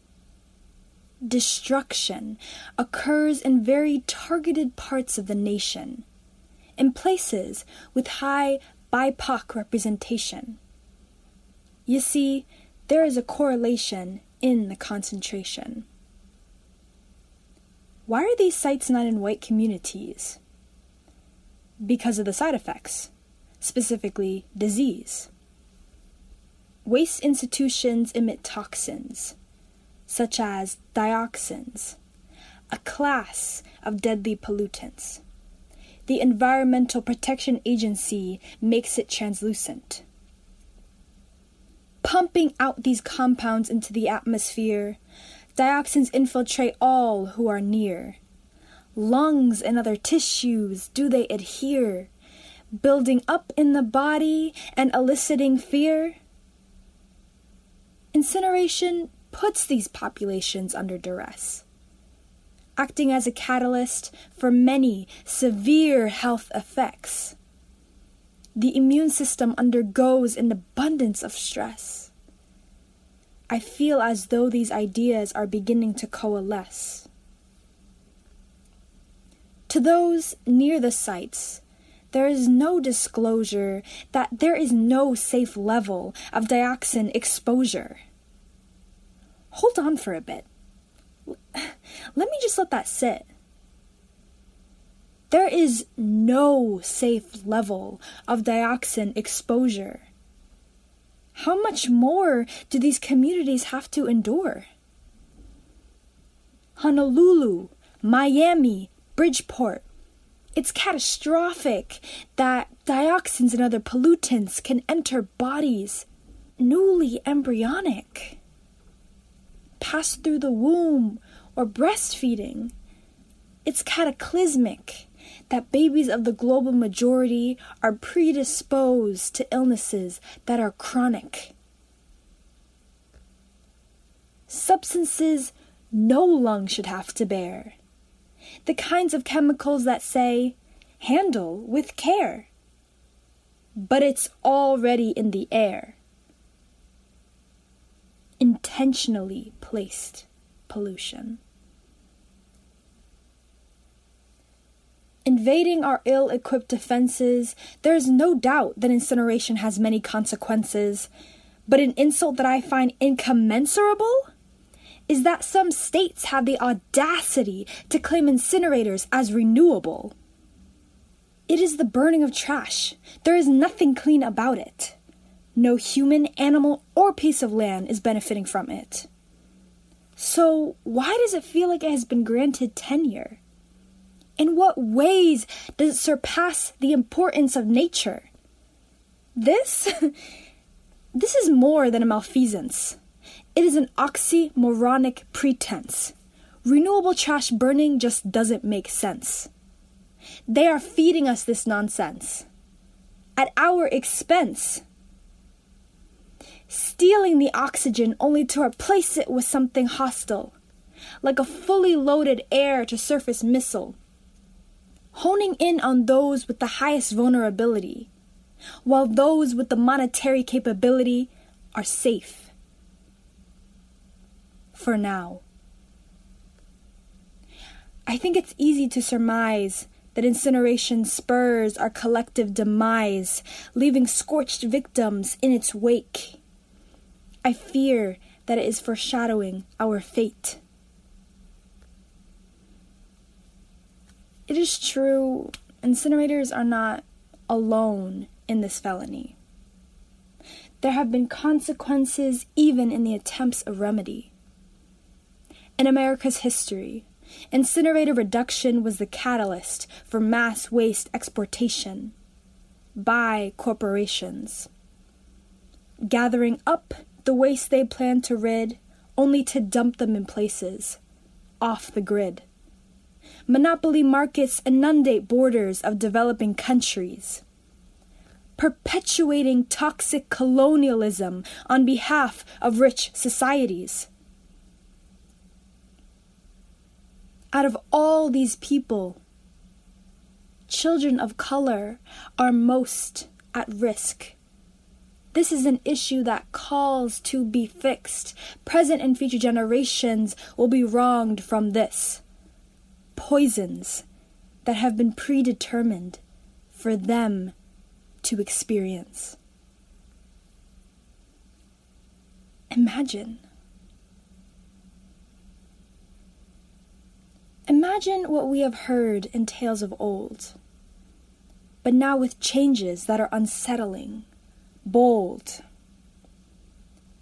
destruction occurs in very targeted parts of the nation, in places with high BIPOC representation. You see, there is a correlation in the concentration. Why are these sites not in white communities? Because of the side effects, specifically disease. Waste institutions emit toxins such as dioxins, a class of deadly pollutants. The Environmental Protection Agency makes it translucent. Pumping out these compounds into the atmosphere, dioxins infiltrate all who are near. Lungs and other tissues do they adhere, building up in the body and eliciting fear? Incineration puts these populations under duress, acting as a catalyst for many severe health effects. The immune system undergoes an abundance of stress. I feel as though these ideas are beginning to coalesce. To those near the sites, there is no disclosure that there is no safe level of dioxin exposure hold on for a bit. Let me just let that sit. There is no safe level of dioxin exposure. How much more do these communities have to endure? Honolulu, Miami, Bridgeport, It's catastrophic that dioxins and other pollutants can enter bodies newly embryonic, pass through the womb, or breastfeeding. It's cataclysmic that babies of the global majority are predisposed to illnesses that are chronic. Substances no lung should have to bear. The kinds of chemicals that say, handle with care. But it's already in the air. Intentionally placed pollution. Invading our ill equipped defenses, there is no doubt that incineration has many consequences, but an insult that I find incommensurable is that some states have the audacity to claim incinerators as renewable. It is the burning of trash. There is nothing clean about it. No human, animal, or piece of land is benefiting from it. So, why does it feel like it has been granted tenure? In what ways does it surpass the importance of nature? This this is more than a malfeasance. It is an oxymoronic pretense. Renewable trash burning just doesn't make sense. They are feeding us this nonsense at our expense, stealing the oxygen only to replace it with something hostile, like a fully loaded air to surface missile honing in on those with the highest vulnerability, while those with the monetary capability are safe. For now. I think it's easy to surmise that incineration spurs our collective demise, leaving scorched victims in its wake. I fear that it is foreshadowing our fate. It is true, incinerators are not alone in this felony. There have been consequences even in the attempts of remedy. In America's history, incinerator reduction was the catalyst for mass waste exportation by corporations, gathering up the waste they plan to rid only to dump them in places off the grid. Monopoly markets inundate borders of developing countries, perpetuating toxic colonialism on behalf of rich societies. Out of all these people, children of color are most at risk. This is an issue that calls to be fixed. Present and future generations will be wronged from this poisons that have been predetermined for them to experience. Imagine. Imagine what we have heard in tales of old, but now with changes that are unsettling, bold.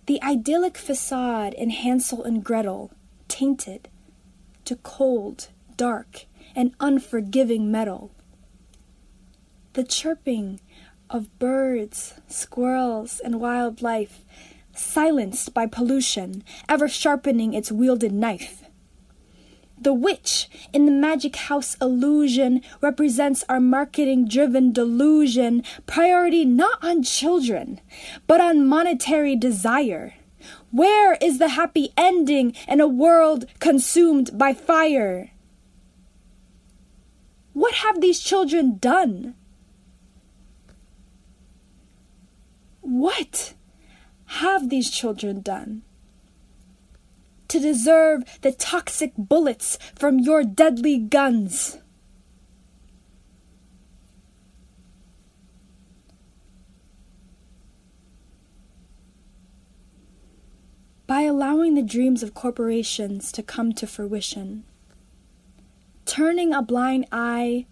The idyllic facade in Hansel and Gretel tainted to cold dark and unforgiving metal. The chirping of birds, squirrels, and wildlife silenced by pollution, ever sharpening its wielded knife. The witch in the magic house illusion represents our marketing driven delusion, priority not on children, but on monetary desire. Where is the happy ending in a world consumed by fire? What have these children done? What have these children done? To deserve the toxic bullets from your deadly guns. By allowing the dreams of corporations to come to fruition, turning a blind eye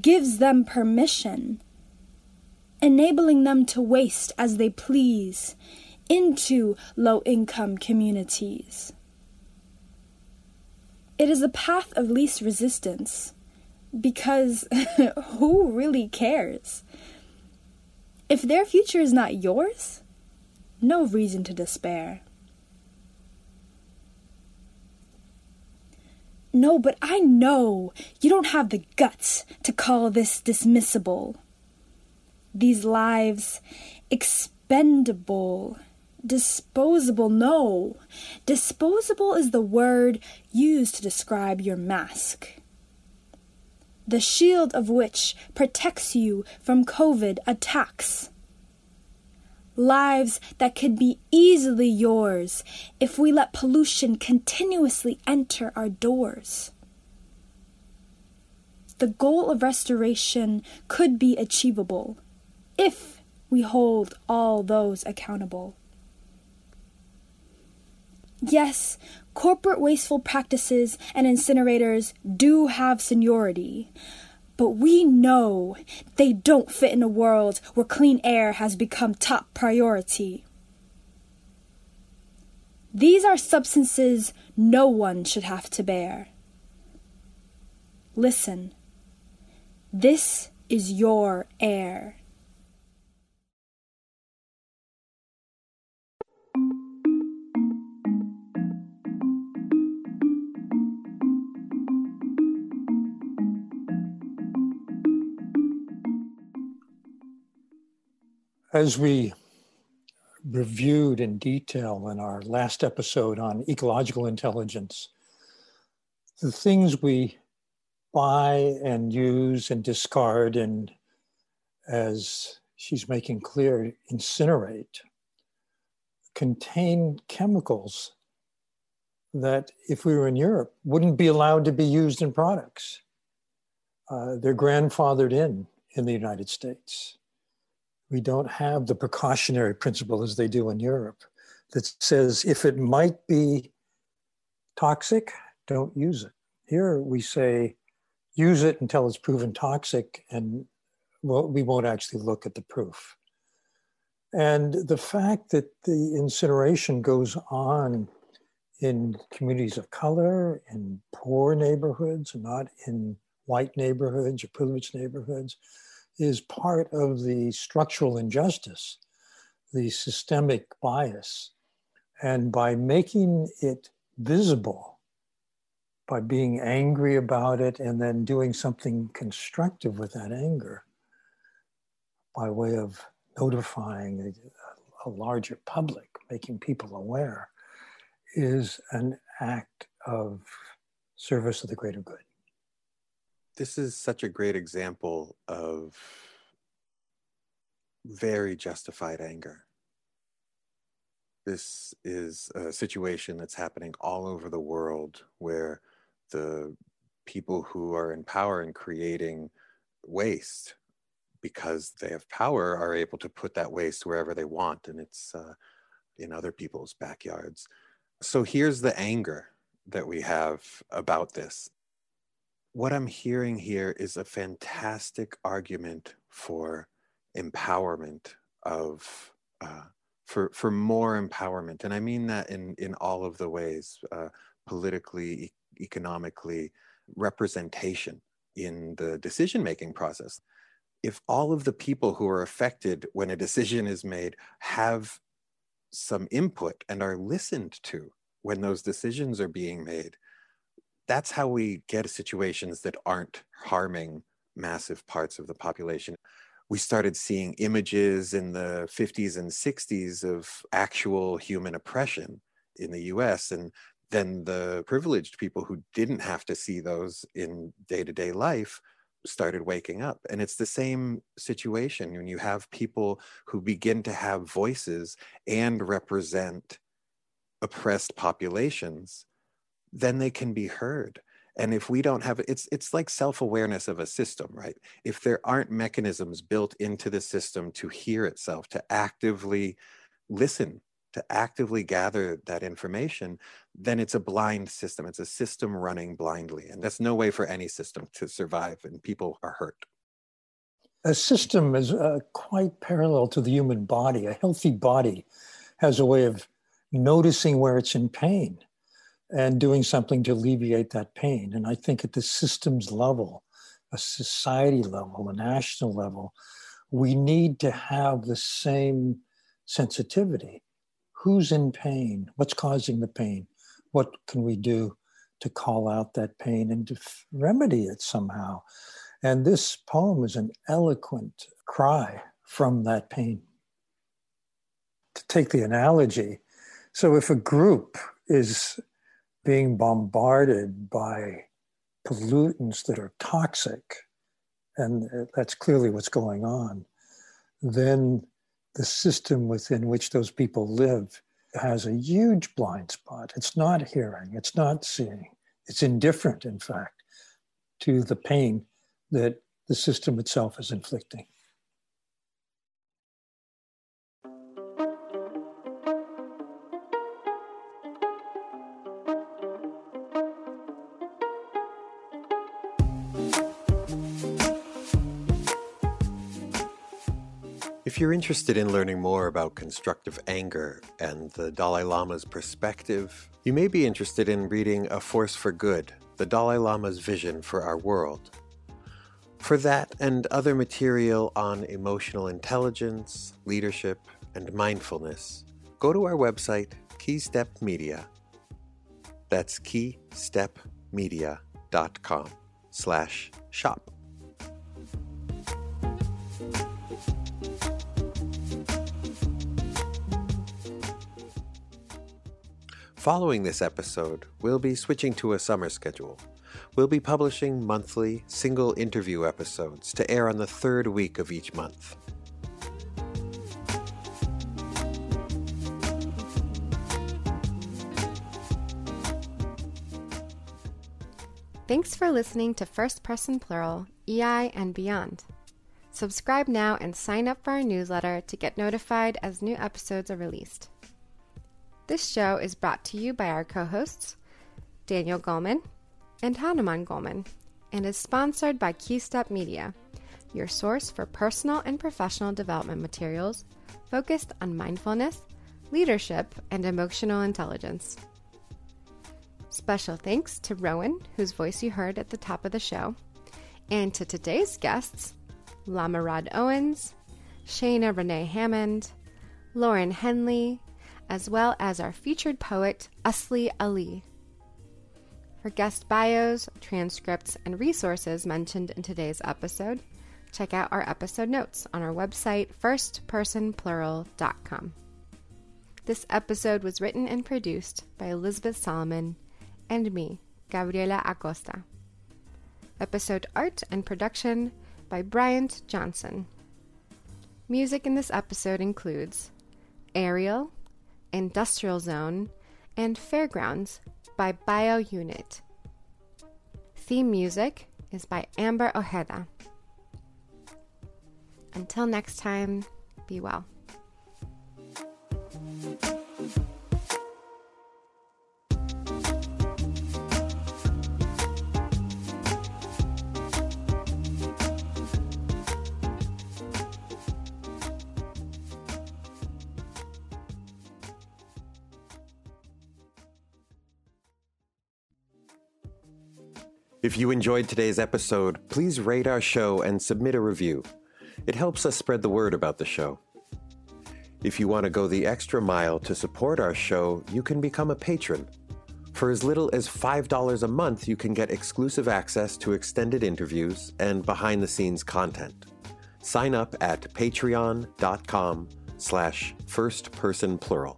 gives them permission, enabling them to waste as they please into low income communities. It is the path of least resistance, Because who really cares? If their future is not yours, no reason to despair. No, but I know you don't have the guts to call this dismissible. These lives expendable, disposable. No, disposable is the word used to describe your mask. The shield of which protects you from COVID attacks lives that could be easily yours if we let pollution continuously enter our doors. The goal of restoration could be achievable if we hold all those accountable. Yes, corporate wasteful practices and incinerators do have seniority, but we know they don't fit in a world where clean air has become top priority. These are substances no one should have to bear. Listen, this is your air. As we reviewed in detail in our last episode on ecological intelligence, the things we buy and use and discard and, as she's making clear, incinerate contain chemicals that, if we were in Europe, wouldn't be allowed to be used in products. Uh, they're grandfathered in in the United States we don't have the precautionary principle as they do in Europe that says if it might be toxic, don't use it. Here we say use it until it's proven toxic and well, we won't actually look at the proof. And the fact that the incineration goes on in communities of color, in poor neighborhoods, not in white neighborhoods or privileged neighborhoods, is part of the structural injustice, the systemic bias. And by making it visible, by being angry about it and then doing something constructive with that anger, by way of notifying a, a larger public, making people aware, is an act of service of the greater good this is such a great example of very justified anger. This is a situation that's happening all over the world where the people who are in power and creating waste because they have power are able to put that waste wherever they want and it's uh, in other people's backyards. So here's the anger that we have about this what I'm hearing here is a fantastic argument for empowerment of uh, for for more empowerment, and I mean that in in all of the ways, uh, politically, e- economically, representation in the decision making process. If all of the people who are affected when a decision is made have some input and are listened to when those decisions are being made, that's how we get situations that aren't harming massive parts of the population. We started seeing images in the 50s and 60s of actual human oppression in the US. And then the privileged people who didn't have to see those in day to day life started waking up. And it's the same situation when you have people who begin to have voices and represent oppressed populations then they can be heard. And if we don't have it's it's like self-awareness of a system right? If there aren't mechanisms built into the system to hear itself to actively listen to actively gather that information then it's a blind system. It's a system running blindly. And that's no way for any system to survive and people are hurt. A system is uh, quite parallel to the human body. A healthy body has a way of noticing where it's in pain and doing something to alleviate that pain. And I think at the systems level, a society level, a national level, we need to have the same sensitivity. Who's in pain? What's causing the pain? What can we do to call out that pain and to remedy it somehow? And this poem is an eloquent cry from that pain. To take the analogy, so if a group is being bombarded by pollutants that are toxic, and uh, that's clearly what's going on, then the system within which those people live has a huge blind spot. It's not hearing, it's not seeing, it's indifferent, in fact, to the pain that the system itself is inflicting. If you're interested in learning more about constructive anger and the Dalai Lama's perspective, you may be interested in reading A Force for Good The Dalai Lama's Vision for Our World. For that and other material on emotional intelligence, leadership, and mindfulness, go to our website, Keystep Media. That's keystepmedia.com slash shop. Following this episode, we'll be switching to a summer schedule. We'll be publishing monthly, single interview episodes to air on the third week of each month. Thanks for listening to First Person Plural, EI, and Beyond. Subscribe now and sign up for our newsletter to get notified as new episodes are released. This show is brought to you by our co hosts, Daniel Goleman and Hanuman Goleman, and is sponsored by Keystep Media, your source for personal and professional development materials focused on mindfulness, leadership, and emotional intelligence. Special thanks to Rowan, whose voice you heard at the top of the show, and to today's guests, Lama Rod Owens, Shayna Renee Hammond, Lauren Henley, as well as our featured poet, Asli Ali. For guest bios, transcripts, and resources mentioned in today's episode, check out our episode notes on our website, firstpersonplural.com. This episode was written and produced by Elizabeth Solomon and me, Gabriela Acosta. Episode art and production by Bryant Johnson. Music in this episode includes Ariel Industrial Zone, and Fairgrounds by BioUnit. Theme music is by Amber Ojeda. Until next time, be well. If you enjoyed today's episode, please rate our show and submit a review. It helps us spread the word about the show. If you want to go the extra mile to support our show, you can become a patron. For as little as $5 a month, you can get exclusive access to extended interviews and behind-the-scenes content. Sign up at patreon.com slash firstpersonplural.